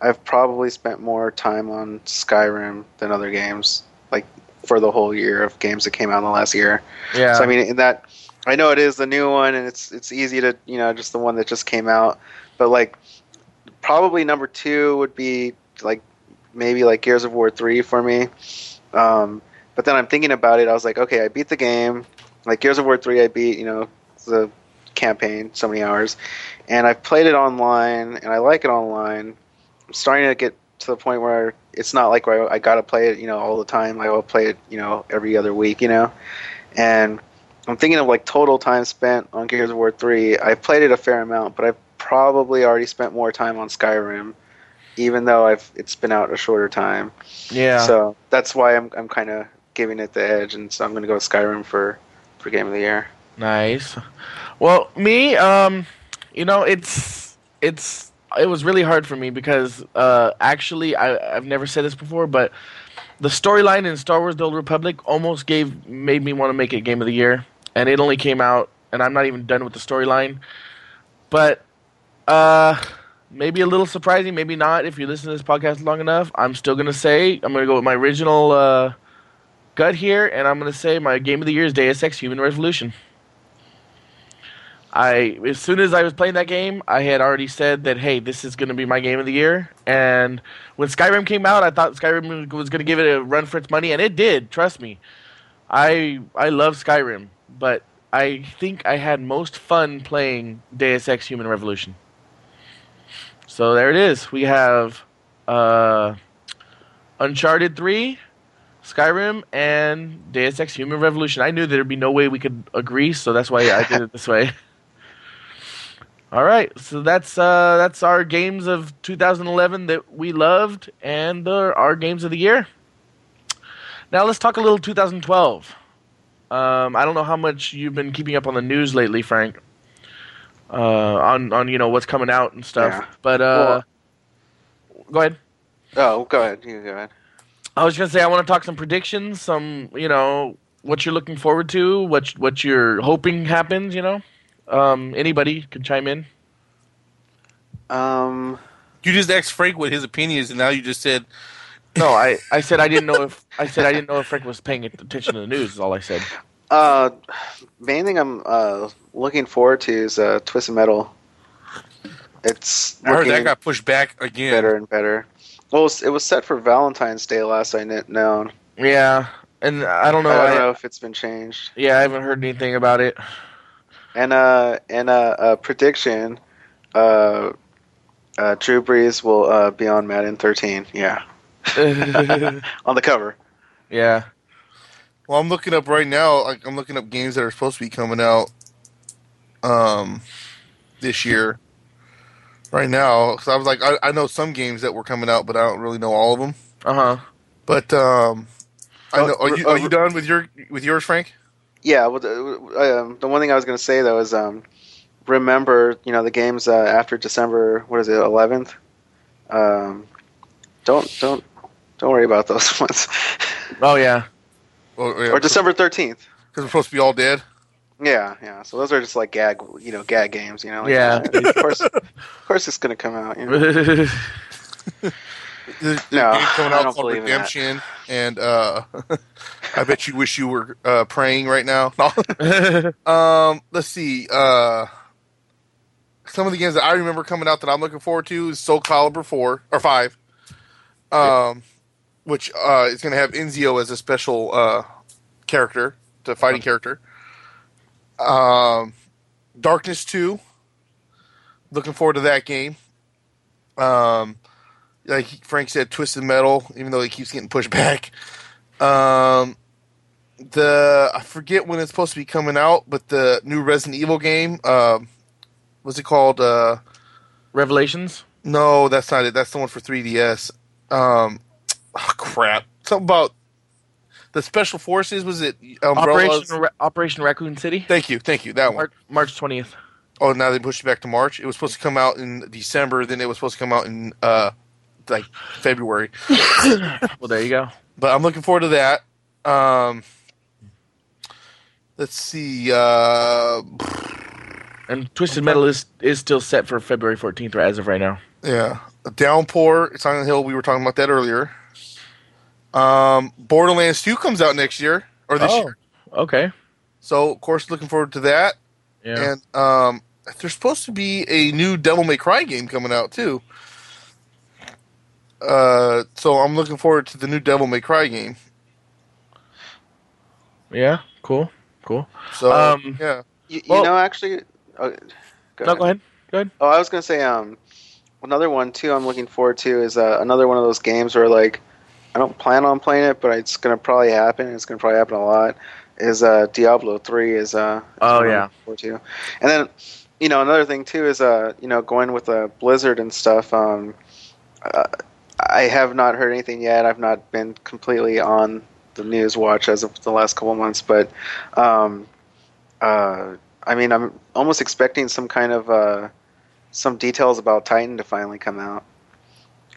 I've probably spent more time on Skyrim than other games, like for the whole year of games that came out in the last year. Yeah. So I mean, in that, I know it is the new one, and it's it's easy to you know just the one that just came out, but like probably number two would be like maybe like Gears of War three for me. Um, But then I'm thinking about it. I was like, okay, I beat the game. Like Gears of War three, I beat. You know, the campaign so many hours, and I've played it online, and I like it online. I'm starting to get to the point where it's not like I, I got to play it, you know, all the time. I'll play it, you know, every other week, you know, and I'm thinking of like total time spent on Gears of War three. I've played it a fair amount, but I've probably already spent more time on Skyrim, even though I've it's been out a shorter time. Yeah. So that's why I'm I'm kind of giving it the edge, and so I'm going to go with Skyrim for for game of the year. Nice. Well, me, um, you know, it's it's it was really hard for me because uh, actually I I've never said this before, but the storyline in Star Wars: The Old Republic almost gave made me want to make it game of the year, and it only came out, and I'm not even done with the storyline. But uh, maybe a little surprising, maybe not. If you listen to this podcast long enough, I'm still gonna say I'm gonna go with my original uh, gut here, and I'm gonna say my game of the year is Deus Ex: Human Revolution. I as soon as I was playing that game, I had already said that hey, this is going to be my game of the year. And when Skyrim came out, I thought Skyrim was going to give it a run for its money, and it did. Trust me, I I love Skyrim, but I think I had most fun playing Deus Ex: Human Revolution. So there it is. We have uh, Uncharted Three, Skyrim, and Deus Ex: Human Revolution. I knew there'd be no way we could agree, so that's why I did it this way. All right, so that's uh, that's our games of 2011 that we loved, and our games of the year. Now let's talk a little 2012. Um, I don't know how much you've been keeping up on the news lately, Frank. Uh, on on you know what's coming out and stuff, Yeah. but uh, go ahead. Oh, go ahead. You go ahead. I was gonna say I want to talk some predictions, some you know what you're looking forward to, what what you're hoping happens. You know, um, anybody can chime in. Um, You just asked Frank what his opinion is, and now you just said, No, I, I said I didn't know if I said I didn't know if Frank was paying attention to the news. Is all I said. uh, main thing I'm uh looking forward to is uh Twisted Metal. It's I heard that got pushed back again. better and better. Well, it was, it was set for Valentine's Day last I kn- known. Yeah, and I don't know. I don't I- know if it's been changed. Yeah, I haven't heard anything about it. And uh, and uh, a prediction, uh, uh, Drew Brees will uh, be on Madden 13. Yeah, on the cover. yeah. Well, I'm looking up right now. Like, I'm looking up games that are supposed to be coming out, um, this year. Right now, because I was like, I, I know some games that were coming out, but I don't really know all of them. Uh huh. But um, I know. Are you, are you done with your with yours, Frank? Yeah. Well, the, um, the one thing I was going to say though is um, remember, you know, the games uh, after December. What is it? 11th. Um, don't don't don't worry about those ones. Oh yeah. Or, yeah, or December 13th. because we're supposed to be all dead. Yeah, yeah. So those are just like gag, you know, gag games. You know. Like, Yeah. Of course, of course, it's going to come out. You know? There's, there's No, game coming I out don't called believe in that. Redemption, and uh, I bet you wish you were uh, praying right now. um, let's see. Uh, some of the games that I remember coming out that I'm looking forward to is Soul Calibur four or five, um, which uh, is going to have Enzio as a special uh, character, the fighting character. Um, Darkness two. Looking forward to that game. Um, like Frank said, Twisted Metal, even though it keeps getting pushed back. Um, the I forget when it's supposed to be coming out, but the new Resident Evil game, um, what's it called? Uh, Revelations. no, that's not it. That's the one for 3DS. Um, oh, crap. Something about the special forces. Was it Umbrellas? Operation Ra- Operation Raccoon City. Thank you, thank you. That one. March twentieth. Oh, now they pushed it back to March. It was supposed to come out in December. Then it was supposed to come out in uh, like February. Well, there you go. but I'm looking forward to that. Um, let's see. Uh, And Twisted Metal is is still set for February fourteenth, right as of right now. yeah, Downpour, Silent Hill. We were talking about that earlier. Um, Borderlands 2 comes out next year or this Oh. year, Okay. so of course looking forward to that. Yeah. And um, there's supposed to be a new Devil May Cry game coming out too. Uh, so I'm looking forward to the new Devil May Cry game. Yeah, cool, cool. So Um, yeah, You, you Well- know, actually. Oh, go No, ahead. go ahead. Go ahead. Oh, I was gonna say, um, another one too. I'm looking forward to is uh, another one of those games where like I don't plan on playing it, but it's gonna probably happen. It's gonna probably happen a lot. Is uh, Diablo three is uh. Oh, yeah. looking forward to. and then you know another thing too is uh you know going with uh, Blizzard and stuff. Um, uh, I have not heard anything yet. I've not been completely on the news watch as of the last couple of months, but um, uh, I mean, I'm almost expecting some kind of uh, some details about Titan to finally come out.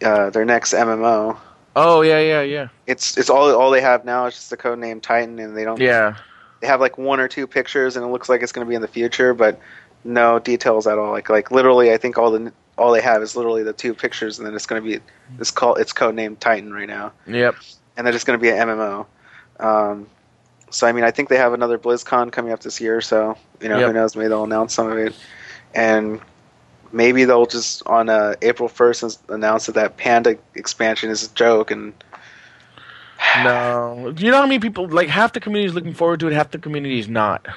Uh, their next MMO. Oh yeah, yeah, yeah, It's it's all all they have now is just the code name Titan, and they don't. yeah. They have like one or two pictures, and it looks like it's going to be in the future, but no details at all. Like like literally, I think all the all they have is literally the two pictures, and then it's going to be it's called it's code name Titan right now, Yep. and then it's going to be an MMO. Um, so I mean, I think they have another BlizzCon coming up this year, so you know Yep. who knows? Maybe they'll announce some of it, and maybe they'll just on uh, April first announce that that Panda expansion is a joke, and No. Do you know how many people like half the community is looking forward to it, half the community is not.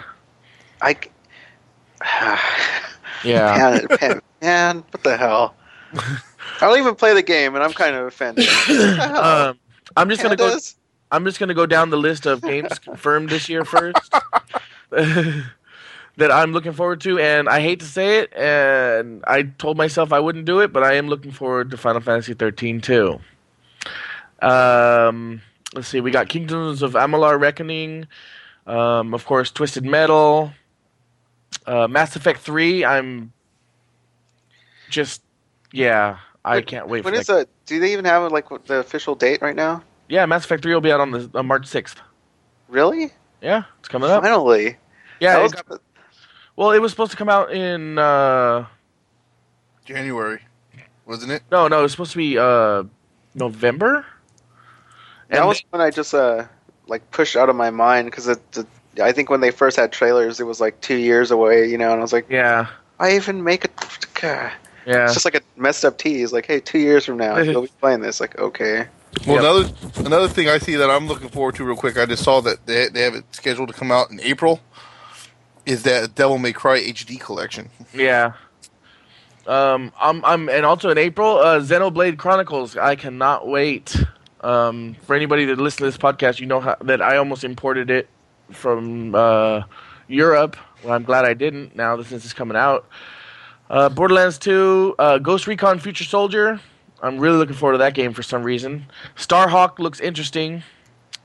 I. Yeah. Panda, Pan- man, what the hell? I don't even play the game, and I'm kind of offended. What um, I'm just gonna go. I'm just gonna go down the list of games confirmed this year first that I'm looking forward to, and I hate to say it, and I told myself I wouldn't do it, but I am looking forward to Final Fantasy 13-2. Um, let's see, we got Kingdoms of Amalur Reckoning, um, of course, Twisted Metal, uh, Mass Effect 3. I'm just, yeah, I can't wait When for is that. Do they even have like the official date right now? Yeah, Mass Effect 3 will be out on the on March 6th. Really? Yeah, it's coming up. Finally. Yeah, That was- got- well, it was supposed to come out in uh January, wasn't it? no, no, it was supposed to be uh November. that And was when I just uh like pushed out of my mind because it, it- I think when they first had trailers, it was like two years away, you know, and I was like, yeah, I even make it. God. yeah, It's just like a messed up tease. Like, hey, two years from now, you'll be playing this. Like, okay. Well, Yep. another another thing I see that I'm looking forward to real quick. I just saw that they they have it scheduled to come out in April. Is that Devil May Cry HD collection? yeah. Um, I'm, I'm, and also in April, uh, Xenoblade Chronicles. I cannot wait. Um, for anybody that listens to this podcast, you know how, that I almost imported it from uh, Europe. Well, I'm glad I didn't. Now since it's coming out, uh, Borderlands 2, uh, Ghost Recon Future Soldier. I'm really looking forward to that game for some reason. Starhawk looks interesting,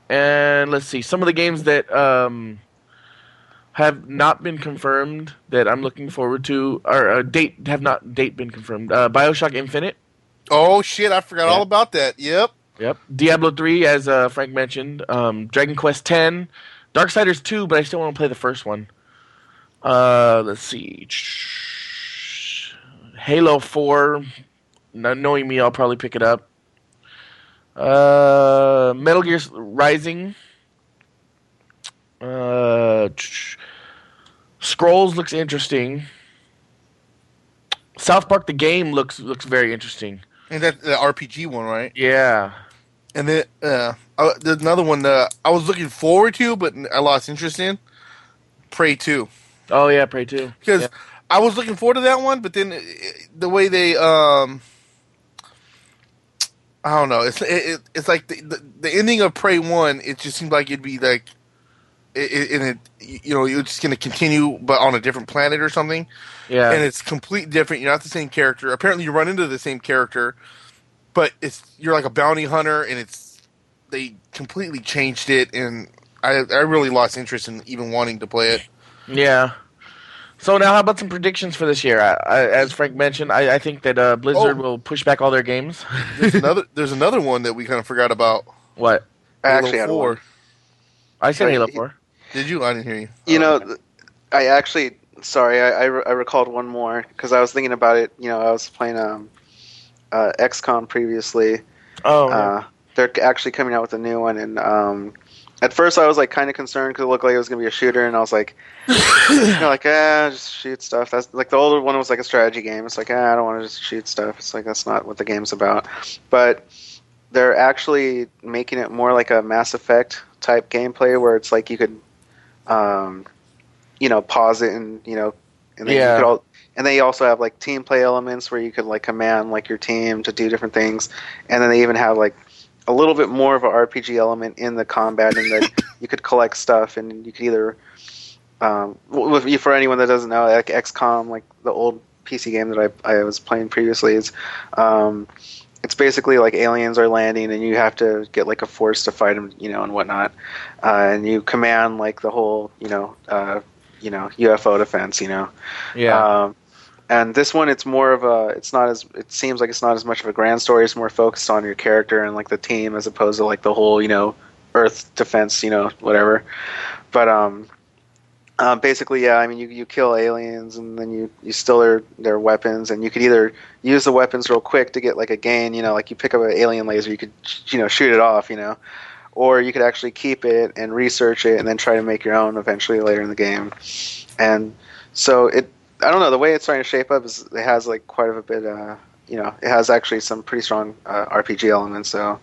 and let's see some of the games that um, have not been confirmed that I'm looking forward to, or uh, date have not date been confirmed. Uh, Bioshock Infinite. Oh shit! I forgot Yeah. all about that. Yep. Yep. Diablo 3, as uh, Frank mentioned. Um, Dragon Quest 10. Darksiders 2, but I still want to play the first one. Uh, let's see. Halo 4. Not knowing me, I'll probably pick it up. Uh, Metal Gear Rising. Uh, Scrolls looks interesting. South Park the game looks looks very interesting. And that the RPG one, right? Yeah. And then uh, uh, there's another one that I was looking forward to, but I lost interest in. Prey Two. Oh yeah, Prey too. because Yeah. I was looking forward to that one, but then uh, the way they um. I don't know. It's it, it, it's like the, the the ending of Prey One. It just seemed like it'd be like, it, it, and it you know you're just gonna continue, but on a different planet or something. yeah, and it's completely different. You're not the same character. Apparently, you run into the same character, but it's you're like a bounty hunter, and it's they completely changed it, and I I really lost interest in even wanting to play it. yeah. So now, how about some predictions for this year? I, I, as Frank mentioned, I, I think that uh, Blizzard Oh. will push back all their games. There's another there's another one that we kind of forgot about. what? I Halo actually had 4. one. I said Halo Four. Did you? I didn't hear you. You Oh, know, okay. I actually sorry, I, I, re- I recalled one more because I was thinking about it. You know, I was playing um, uh, XCOM previously. Oh, Uh, they're actually coming out with a new one, and um, at first I was like kind of concerned because it looked like it was gonna be a shooter, and I was like, you know, like ah, just shoot stuff. That's like the older one was like a strategy game. It's like ah, I don't want to just shoot stuff. It's like that's not what the game's about. But they're actually making it more like a Mass Effect type gameplay where it's like you could, um, you know, pause it and you know, and then Yeah. you could all, and they also have like team play elements where you could like command like your team to do different things, and then they even have like a little bit more of an RPG element in the combat, and that you could collect stuff and you could either, um, for anyone that doesn't know, like XCOM, like the old PC game that I I was playing previously is. Um, it's basically like aliens are landing and you have to get like a force to fight them you know and whatnot. Uh, and you command like the whole you know uh, you know ufo defense you know. Yeah. um, and this one it's more of a it's not as it seems like it's not as much of a grand story. It's more focused on your character and like the team as opposed to like the whole you know earth defense you know whatever. But um uh, basically, yeah. I mean, you you kill aliens, and then you, you steal their, their weapons, and you could either use the weapons real quick to get like a gain, you know, like you pick up an alien laser, you could you know shoot it off, you know, or you could actually keep it and research it, and then try to make your own eventually later in the game. And so it, I don't know, the way it's starting to shape up is it has like quite a bit, uh, you know, it has actually some pretty strong uh, RPG elements. So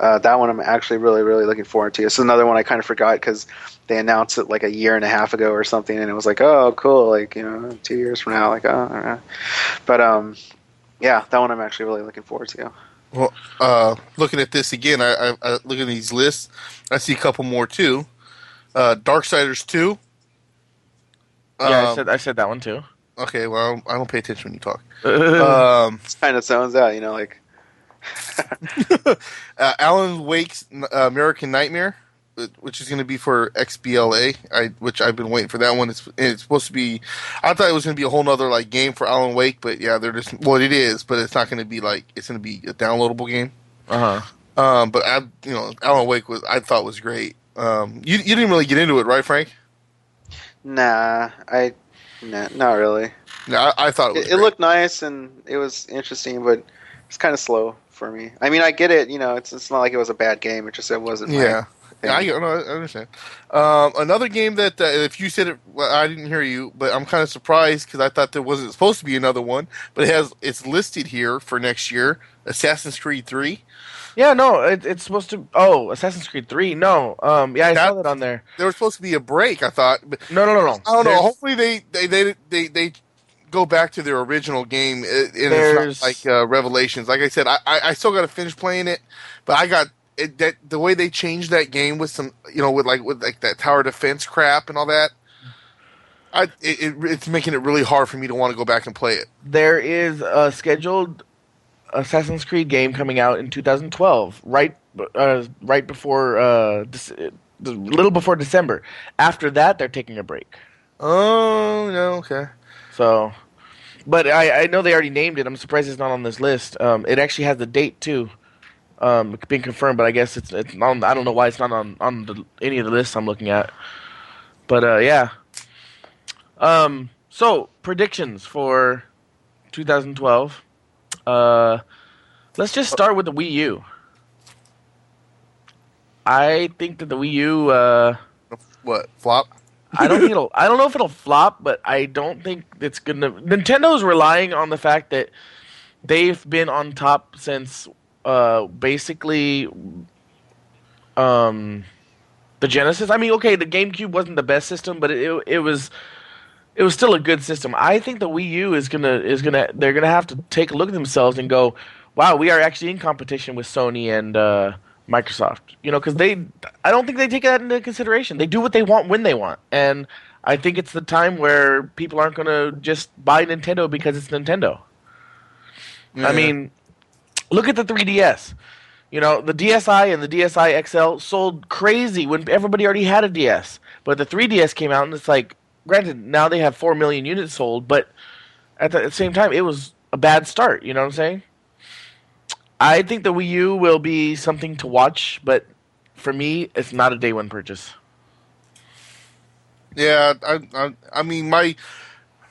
uh, that one I'm actually really really looking forward to. It's another one I kind of forgot because they announced it like a year and a half ago or something, and it was like, oh, cool, like you know, two years from now, like oh, all right. but um, yeah, that one I'm actually really looking forward to. Well, uh, looking at this again, I, I, I look at these lists. I see a couple more too. Uh, Darksiders two. yeah, I Um, said I said that one too. okay, well, I don't pay attention when you talk. um, It kind of sounds out, you know, like uh, Alan Wake's uh, American Nightmare, which is going to be for XBLA, I, which I've been waiting for that one. It's it's supposed to be. I thought it was going to be a whole other like game for Alan Wake, but yeah, they're just well, it is, but it's not going to be like it's going to be a downloadable game. uh huh. Um, but I, you know, Alan Wake was I thought was great. Um, you you didn't really get into it, right, Frank? nah, I nah, not really. No, I, I thought it was. It, it looked nice and it was interesting, but it's kind of slow for me. I mean, I get it, you know, it's it's not like it was a bad game. It just it wasn't. my Yeah. thing. Yeah, I, no, I understand. Um, another game that uh, if you said it, well, I didn't hear you, but I'm kind of surprised because I thought there wasn't supposed to be another one, but it has it's listed here for next year. Assassin's Creed Three. Yeah, no, it, it's supposed to. Oh, Assassin's Creed Three. No, um, yeah, I saw That- that on there. There was supposed to be a break. I thought. But No, no, no, no. I don't know. Hopefully they they they they, they go back to their original game. uh, And There's- it's not like uh, Revelations. Like I said, I, I I still got to finish playing it, but I got. It, that the way they changed that game with some you know with like with like that tower defense crap and all that, I it, it it's making it really hard for me to want to go back and play it. There is a scheduled Assassin's Creed game coming out in 2012, right, uh, right before, uh, little before December. After that, they're taking a break. Oh no, okay. So, but I, I know they already named it. I'm surprised it's not on this list. Um, it actually has the date too, um, being confirmed. But I guess it's it's on, I don't know why it's not on on the, any of the lists I'm looking at. But uh, yeah. Um. So predictions for 2012. Uh, let's just start with the Wii U. I think that the Wii U. Uh, What flop? I don't think it'll. I don't know if it'll flop, but I don't think it's gonna. Nintendo's relying on the fact that they've been on top since uh, basically um, the Genesis. I mean, okay, the GameCube wasn't the best system, but it it, was it was still a good system. I think the Wii U is gonna is gonna they're gonna have to take a look at themselves and go, wow, we are actually in competition with Sony and uh, Microsoft. You know, because they I don't think they take that into consideration. They do what they want when they want, and I think it's the time where people aren't gonna just buy Nintendo because it's Nintendo. I mean, look at the 3DS. You know, the DSi and the DSi XL sold crazy when everybody already had a DS. But the 3DS came out and it's like, granted, now they have 4 million units sold, but at the, at the same time, it was a bad start. You know what I'm saying? I think the Wii U will be something to watch, but for me, it's not a day one purchase. Yeah, I, I, I mean my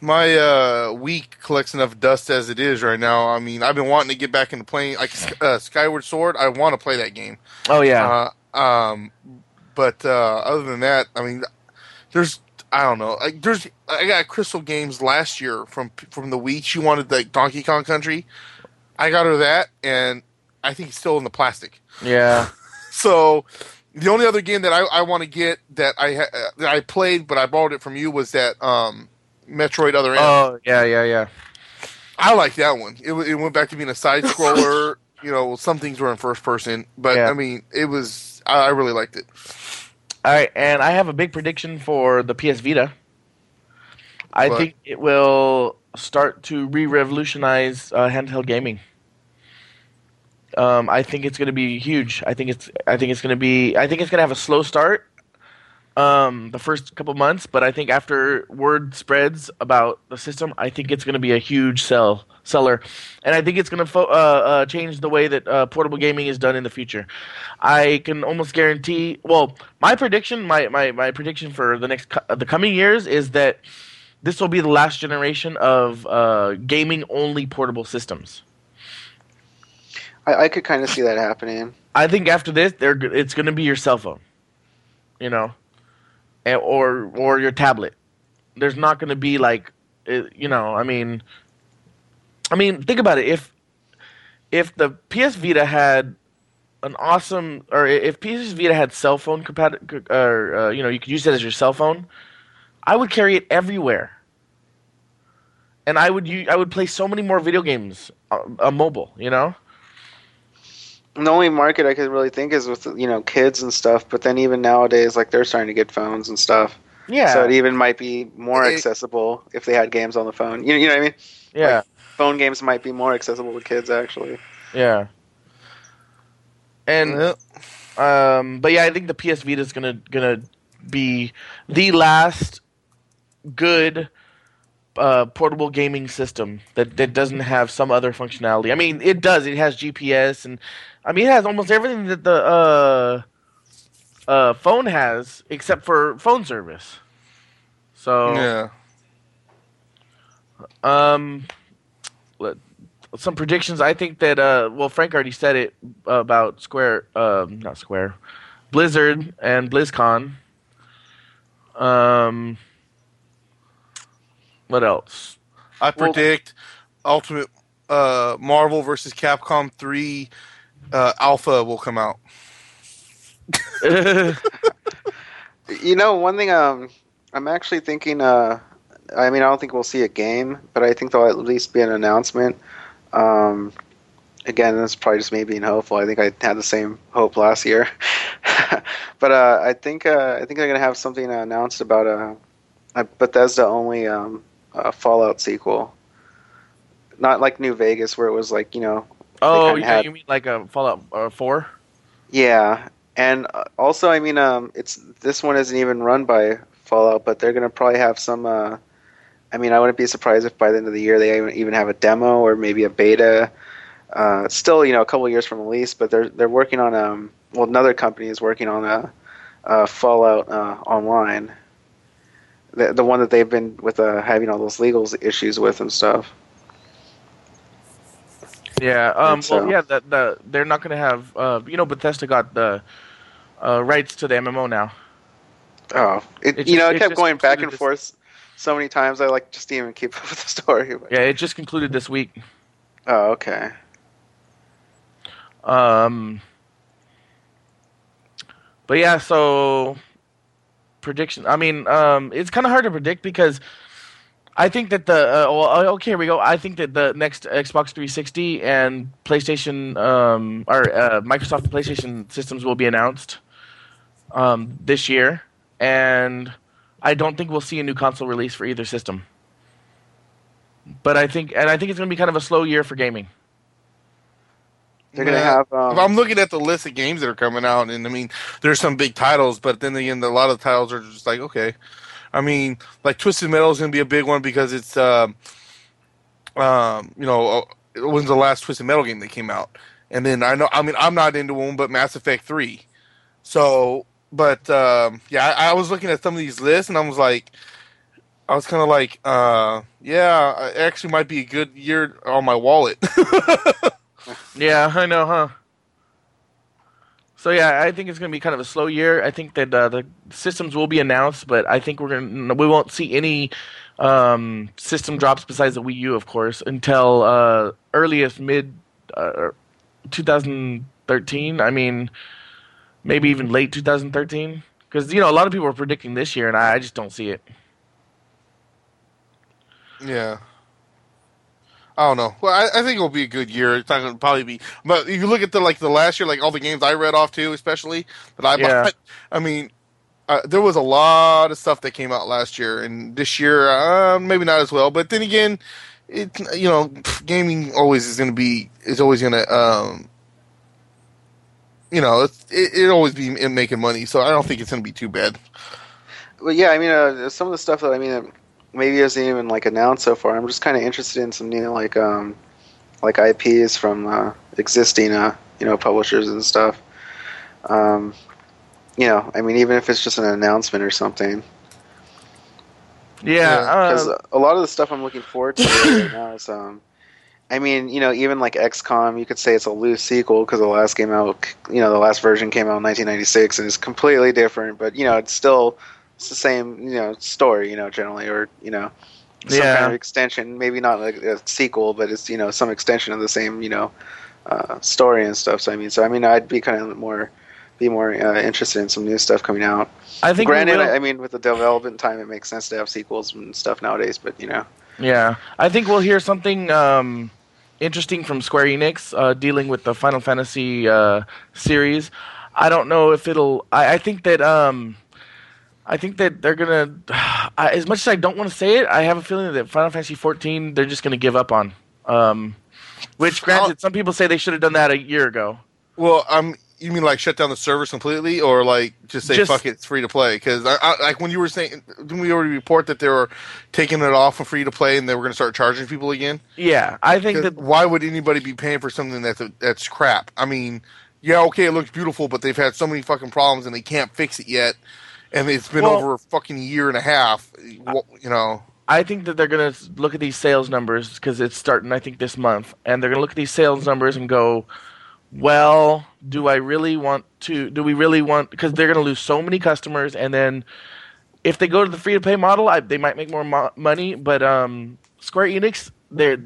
my uh, Wii collects enough dust as it is right now. I mean, I've been wanting to get back into playing like uh, Skyward Sword. I want to play that game. Oh, yeah. Uh, um, but uh, other than that, I mean, there's I don't know. Like there's I got Crystal Games last year from from the Wii. She wanted like Donkey Kong Country. I got her that, and I think it's still in the plastic. yeah. So The only other game that I, I want to get that I ha- uh, that I played, but I borrowed it from you, was that um, Metroid Other M. Oh yeah, yeah, yeah. I like that one. It, it went back to being a side scroller. you know, some things were in first person, but Yeah. I mean, it was. I, I really liked it. All right, and I have a big prediction for the PS Vita. I What? think it will start to re-revolutionize uh, handheld gaming. Um, I think it's going to be huge. I think it's. I think it's going to be. I think it's going to have a slow start, um, the first couple months, but I think after word spreads about the system, I think it's going to be a huge sell seller, and I think it's going to fo- uh, uh, change the way that uh, portable gaming is done in the future. I can almost guarantee. Well, my prediction, my my, my prediction for the next co- the coming years is that this will be the last generation of uh, gaming only portable systems. I, I could kind of see that happening. I think after this, they're it's going to be your cell phone, you know, or or your tablet. There's not going to be like, you know, I mean, I mean, think about it. If if the PS Vita had an awesome, or if PS Vita had cell phone compatible, or uh, you know, you could use it as your cell phone, I would carry it everywhere, and I would I would play so many more video games, uh, uh, mobile, you know. And the only market I could really think is with you know kids and stuff. But then even nowadays, like they're starting to get phones and stuff. Yeah. So it even might be more It- accessible if they had games on the phone. You, you know what I mean? yeah. Phone games might be more accessible to kids actually. Yeah. And Yep. um but yeah, I think the PS Vita is gonna gonna be the last good uh, portable gaming system that, that doesn't have some other functionality. I mean, it does. It has GPS and I mean, it has almost everything that the uh, uh, phone has except for phone service. So Yeah. um, some predictions. I think that uh, well, Frank already said it about Square, um, not Square, Blizzard and BlizzCon. Um, what else? I Well- predict Ultimate uh, Marvel versus Capcom 3 uh, Alpha will come out. You know, one thing um, I'm actually thinking. Uh, I mean, I don't think we'll see a game, but I think there'll at least be an announcement. Um, again, that's probably just me being hopeful. I think I had the same hope last year, but uh, I think uh, I think they're gonna have something announced about a, a Bethesda only um, uh Fallout sequel. Not like New Vegas, where it was like you know oh, yeah, had- you mean like a Fallout uh, Four? Yeah, and uh, also, I mean, um, it's this one isn't even run by Fallout, but they're gonna probably have some. Uh, I mean, I wouldn't be surprised if by the end of the year they even- even have a demo or maybe a beta. Uh, still, you know, a couple years from release, but they're they're working on um. Well, another company is working on a, a Fallout uh, Online. The the one that they've been with uh, having all those legal issues with and stuff. Yeah. Um. Well, so. yeah. The, the they're not going to have. Uh. You know, Bethesda got the uh, rights to the MMO now. Oh, it, It you just- know, it it kept going back and this- forth so many times. I like just didn't even keep up with the story. but- Yeah. It just concluded this week. Oh, okay. Um, but yeah, so prediction. I mean, um, it's kind of hard to predict because I think that the uh, well, uh, okay, here we go. I think that the next Xbox 360 and PlayStation um, or uh, Microsoft and PlayStation systems will be announced um, this year, and I don't think we'll see a new console release for either system. But I think, and I think it's going to be kind of a slow year for gaming. They're gonna Yeah. have. Um, I'm looking at the list of games that are coming out, and I mean, there's some big titles, but then again, a lot of the titles are just like, okay. I mean, like Twisted Metal is going to be a big one because it's, um, um, you know, uh, it was the last Twisted Metal game that came out, and then I know, I mean, I'm not into one, but Mass Effect Three. So, but um, yeah, I, I was looking at some of these lists, and I was like, I was kind of like, uh, yeah, it actually might be a good year on my wallet. Yeah, I know, huh? So yeah, I think it's going to be kind of a slow year. I think that uh, the systems will be announced, but I think we're going we won't see any um, system drops besides the Wii U, of course, until uh, earliest mid uh, 2013. I mean, maybe even late 2013. Because you know a lot of people are predicting this year, and I, I just don't see it. Yeah. I don't know. Well, I, I think it'll be a good year. It's not going to probably be, but if you look at the like the last year, like all the games I read off too, especially that I Yeah. bought. I mean, uh, there was a lot of stuff that came out last year, and this year uh, maybe not as well. But then again, it you know, pff, gaming always is going to be is always going to um, you know, it's, it it always be making money. So I don't think it's going to be too bad. Well, yeah, I mean, uh, some of the stuff that I mean, uh, maybe isn't even like announced so far. I'm just kind of interested in some new like um, like IPs from uh, existing uh, you know publishers and stuff. Um, you know, I mean, even if it's just an announcement or something. Yeah, Because uh, a lot of the stuff I'm looking forward to right now is, um, I mean, you know, even like XCOM, you could say it's a loose sequel because the last game out, you know, the last version came out in 1996 and it's completely different, but you know, it's still it's the same, you know, story, you know, generally, or you know, some Yeah. kind of extension. Maybe not like a sequel, but it's you know some extension of the same, you know, uh, story and stuff. So I mean, so I mean, I'd be kind of more be more uh, interested in some new stuff coming out. I think Granted, I I mean, with the development time, it makes sense to have sequels and stuff nowadays. But you know, Yeah, I think we'll hear something um, interesting from Square Enix uh, dealing with the Final Fantasy uh, series. I don't know if it'll. I, I think that. Um, I think that they're gonna. I, as much as I don't want to say it, I have a feeling that Final Fantasy 14 they're just gonna give up on. Um, which, granted, some people say they should have done that a year ago. Well, um, you mean like shut down the servers completely, or like just say Just- fuck it, it's free to play? Because I, I, like when you were saying, didn't we already report that they were taking it off of free to play and they were going to start charging people again? Yeah, I think that. why would anybody be paying for something that's that's crap? I mean, yeah, okay, it looks beautiful, but they've had so many fucking problems and they can't fix it yet, and it's been Well- over a fucking year and a half. You know, I think that they're going to look at these sales numbers because it's starting, I think, this month, and they're going to look at these sales numbers and go, "Well, do I really want to? Do we really want? Because they're going to lose so many customers, and then if they go to the free to play model, I, they might make more mo- money. But um, Square Enix, they're,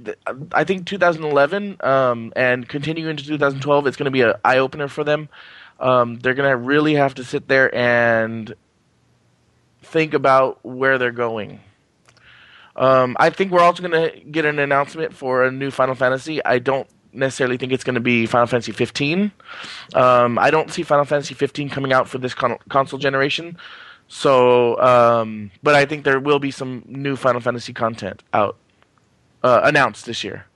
I think 2011 um, and continuing into 2012, it's going to be an eye opener for them. Um, they're going to really have to sit there and think about where they're going. Um, I think we're also going to get an announcement for a new Final Fantasy. I don't necessarily think it's going to be Final Fantasy 15. Um, I don't see Final Fantasy 15 coming out for this con- console generation. So, um, but I think there will be some new Final Fantasy content out uh, announced this year.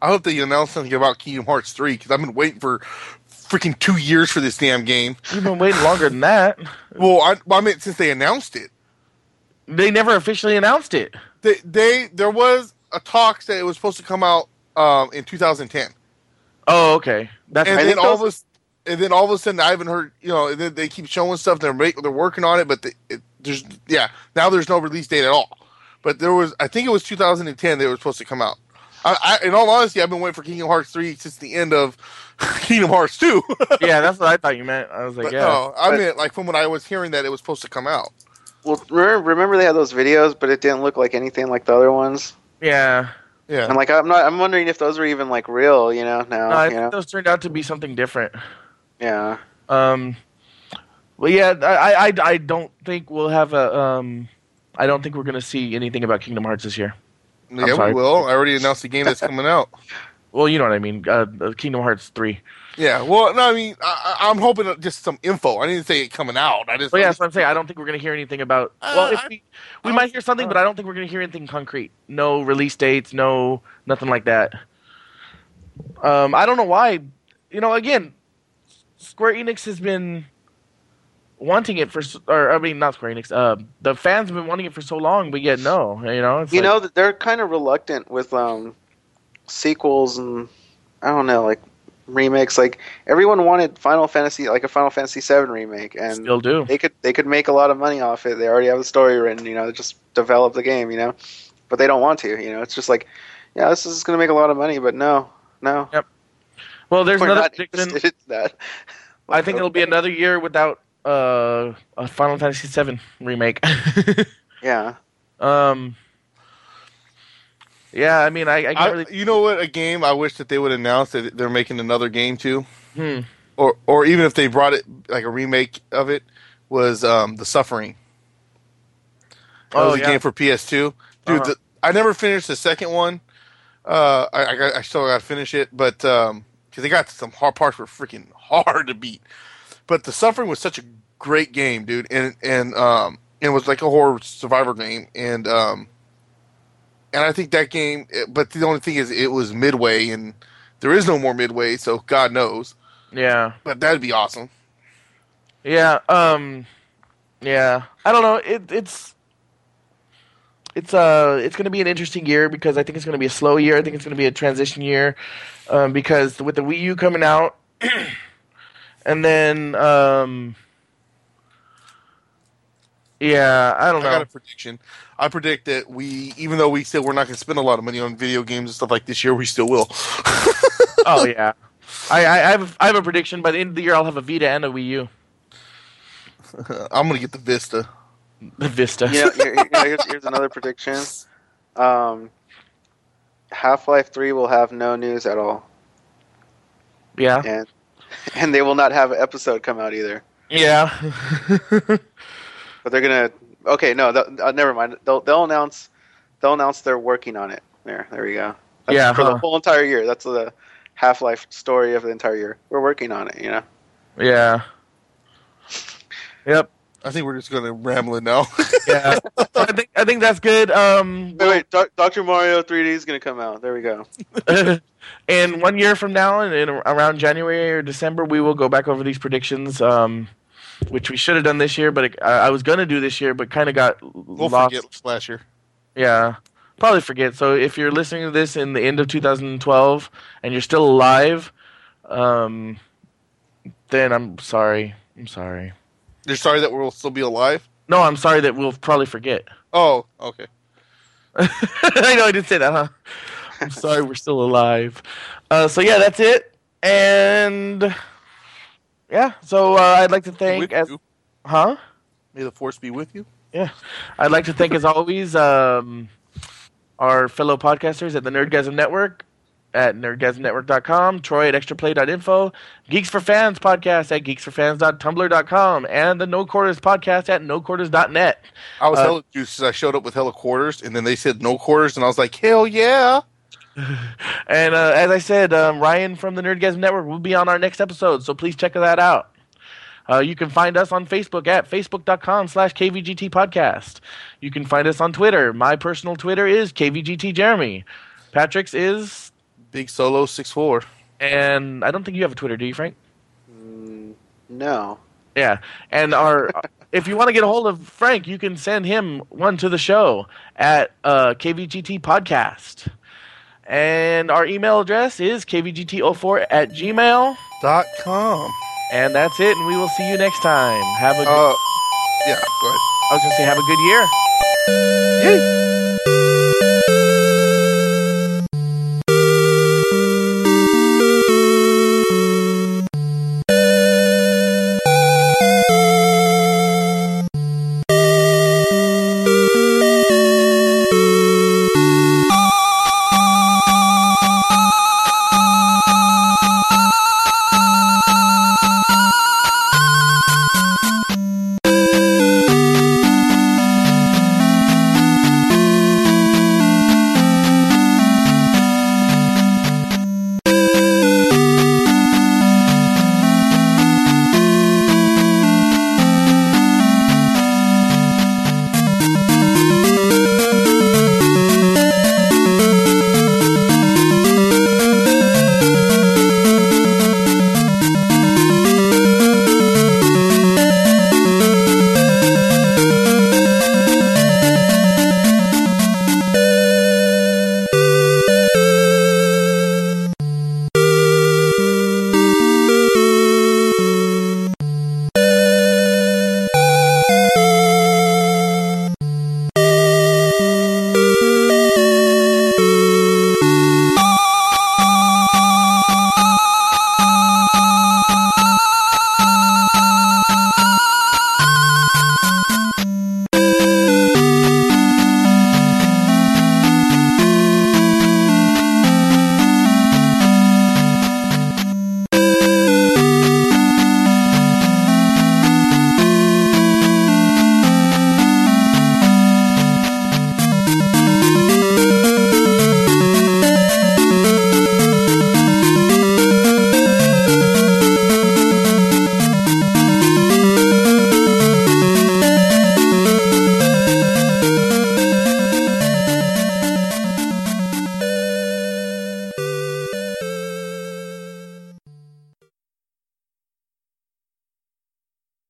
I hope they announce something about Kingdom Hearts three because I've been waiting for freaking two years for this damn game. You've been waiting longer than that. Well, I, I meant since they announced it. They never officially announced it. they, they there was a talk that it was supposed to come out um, in 2010, Oh, okay. That's and I then all of those- a, and then all of a sudden I haven't heard you know. Then they keep showing stuff. They're they're working on it, but they, it, there's yeah now there's no release date at all. But there was I think it was 2010 they were supposed to come out. I, I, in all honesty, I've been waiting for Kingdom Hearts 3 since the end of Kingdom Hearts 2. yeah, that's what I thought you meant. I was like, but yeah. no, I But- meant like from when I was hearing that it was supposed to come out. well, remember, remember they had those videos, but it didn't look like anything like the other ones. Yeah. Yeah, And I'm like, I'm not. I'm wondering if those were even like real. You know, now. No, I think know? those turned out to be something different. Yeah. Um, well, yeah, I, I, I don't think we'll have a. Um, I don't think we're going to see anything about Kingdom Hearts this year. yeah, we will. I already announced the game that's coming out. Well, you know what I mean. Uh, uh, Kingdom Hearts three. Yeah, well, no, I mean, I, I- I'm hoping just some info. I didn't say it coming out. I just, But yeah, that's what I'm saying. I don't think we're going to hear anything about. Well, if Uh, we, we I- might hear something, but I don't think we're going to hear anything concrete. No release dates. No nothing like that. Um, I don't know why. You know, again, Square Enix has been wanting it for, or I mean, not Square Enix. Uh, the fans have been wanting it for so long, but yet no. You know, it's You like- know that they're kind of reluctant with um sequels and I don't know, like remakes. Like everyone wanted Final Fantasy, like a Final Fantasy VII remake, and still do. they could they could make a lot of money off it. They already have the story written. You know, they just develop the game. You know, but they don't want to. You know, it's just like, yeah, this is going to make a lot of money, but no, no, Yep. Well, there's we're another not prediction. that. I think it'll be another year without uh, a Final Fantasy VII remake. Yeah, um, yeah, I mean, I, I I, really. you know what? A game I wish that they would announce that they're making another game too. Hmm. or or even if they brought it like a remake of it, was um, the Suffering. That Oh, was a yeah. game for PS2, dude. Uh-huh. The, I never finished the second one. Uh, I I, got, I still got to finish it, but um, because they got some hard parts were freaking hard to beat. But the Suffering was such a great game, dude, and and um, it was like a horror survivor game, and um, and I think that game. But the only thing is, it was midway, and there is no more midway, so God knows. Yeah. But that'd be awesome. Yeah, um yeah. I don't know. It it's it's uh it's going to be an interesting year because I think it's going to be a slow year. I think it's going to be a transition year um because with the Wii U coming out and then um yeah, I don't know. I got a prediction. I predict that we, even though we said we're not going to spend a lot of money on video games and stuff like this year, we still will. oh yeah. I, I I have I have a prediction by the end of the year I'll have a Vita and a Wii U. I'm going to get the Vista. The Vista. You know, here- you know, here's, here's another prediction. Um, Half Life Three will have no news at all, yeah. and and they will not have an episode come out either. Yeah. But they're gonna. Okay, no, th- uh, never mind. They'll they'll announce they'll announce they're working on it. There, there we go. That's Yeah, for huh. the whole entire year. That's the Half Life story of the entire year. We're working on it. You know. yeah. Yep. I think we're just going to ramble it now. Yeah, I think I think that's good. Um, Wait, wait. Doc- Doctor Mario 3D is gonna come out. There we go. and one year from now, in, in around January or December, we will go back over these predictions, um, which we should have done this year, but it, I, I was gonna do this year, but kind of got we'll lost. forget last year. Yeah, probably forget. So if you're listening to this in the end of 2012 and you're still alive, um, then I'm sorry. I'm sorry. You're sorry that we'll still be alive? No, I'm sorry that we'll probably forget. Oh, okay. I know I didn't say that, huh? I'm sorry, we're still alive. Uh, so yeah, that's it. And yeah, so uh, I'd like to thank, as, huh? May the force be with you. Yeah, I'd like to thank, as always, um, our fellow podcasters at the Nerdgasm Network at nerdgasmnetwork.com, Troy at extraplay.info, Geeks for Fans podcast at geeksforfans.tumblr.com, and the No Quarters podcast at noquarters.net. I was Uh, hella juiced 'cause I showed up with hella quarters, and then they said no quarters, and I was like, hell yeah. And uh, as I said, um, Ryan from the Nerdgasm Network will be on our next episode, so please check that out. Uh, you can find us on Facebook at facebook.com slash kvgt podcast. You can find us on Twitter. My personal Twitter is kvgt jeremy. Patrick's is, Big Solo six four. and I don't think you have a Twitter, do you, Frank? Mm, no. Yeah, and our if you want to get a hold of Frank, you can send him one to the show at uh, kvgt podcast. And our email address is kvgt04 at gmail. Dot com. And that's it, and we will see you next time. Have a good, Uh, yeah, go ahead. I was gonna say have a good year. Yay.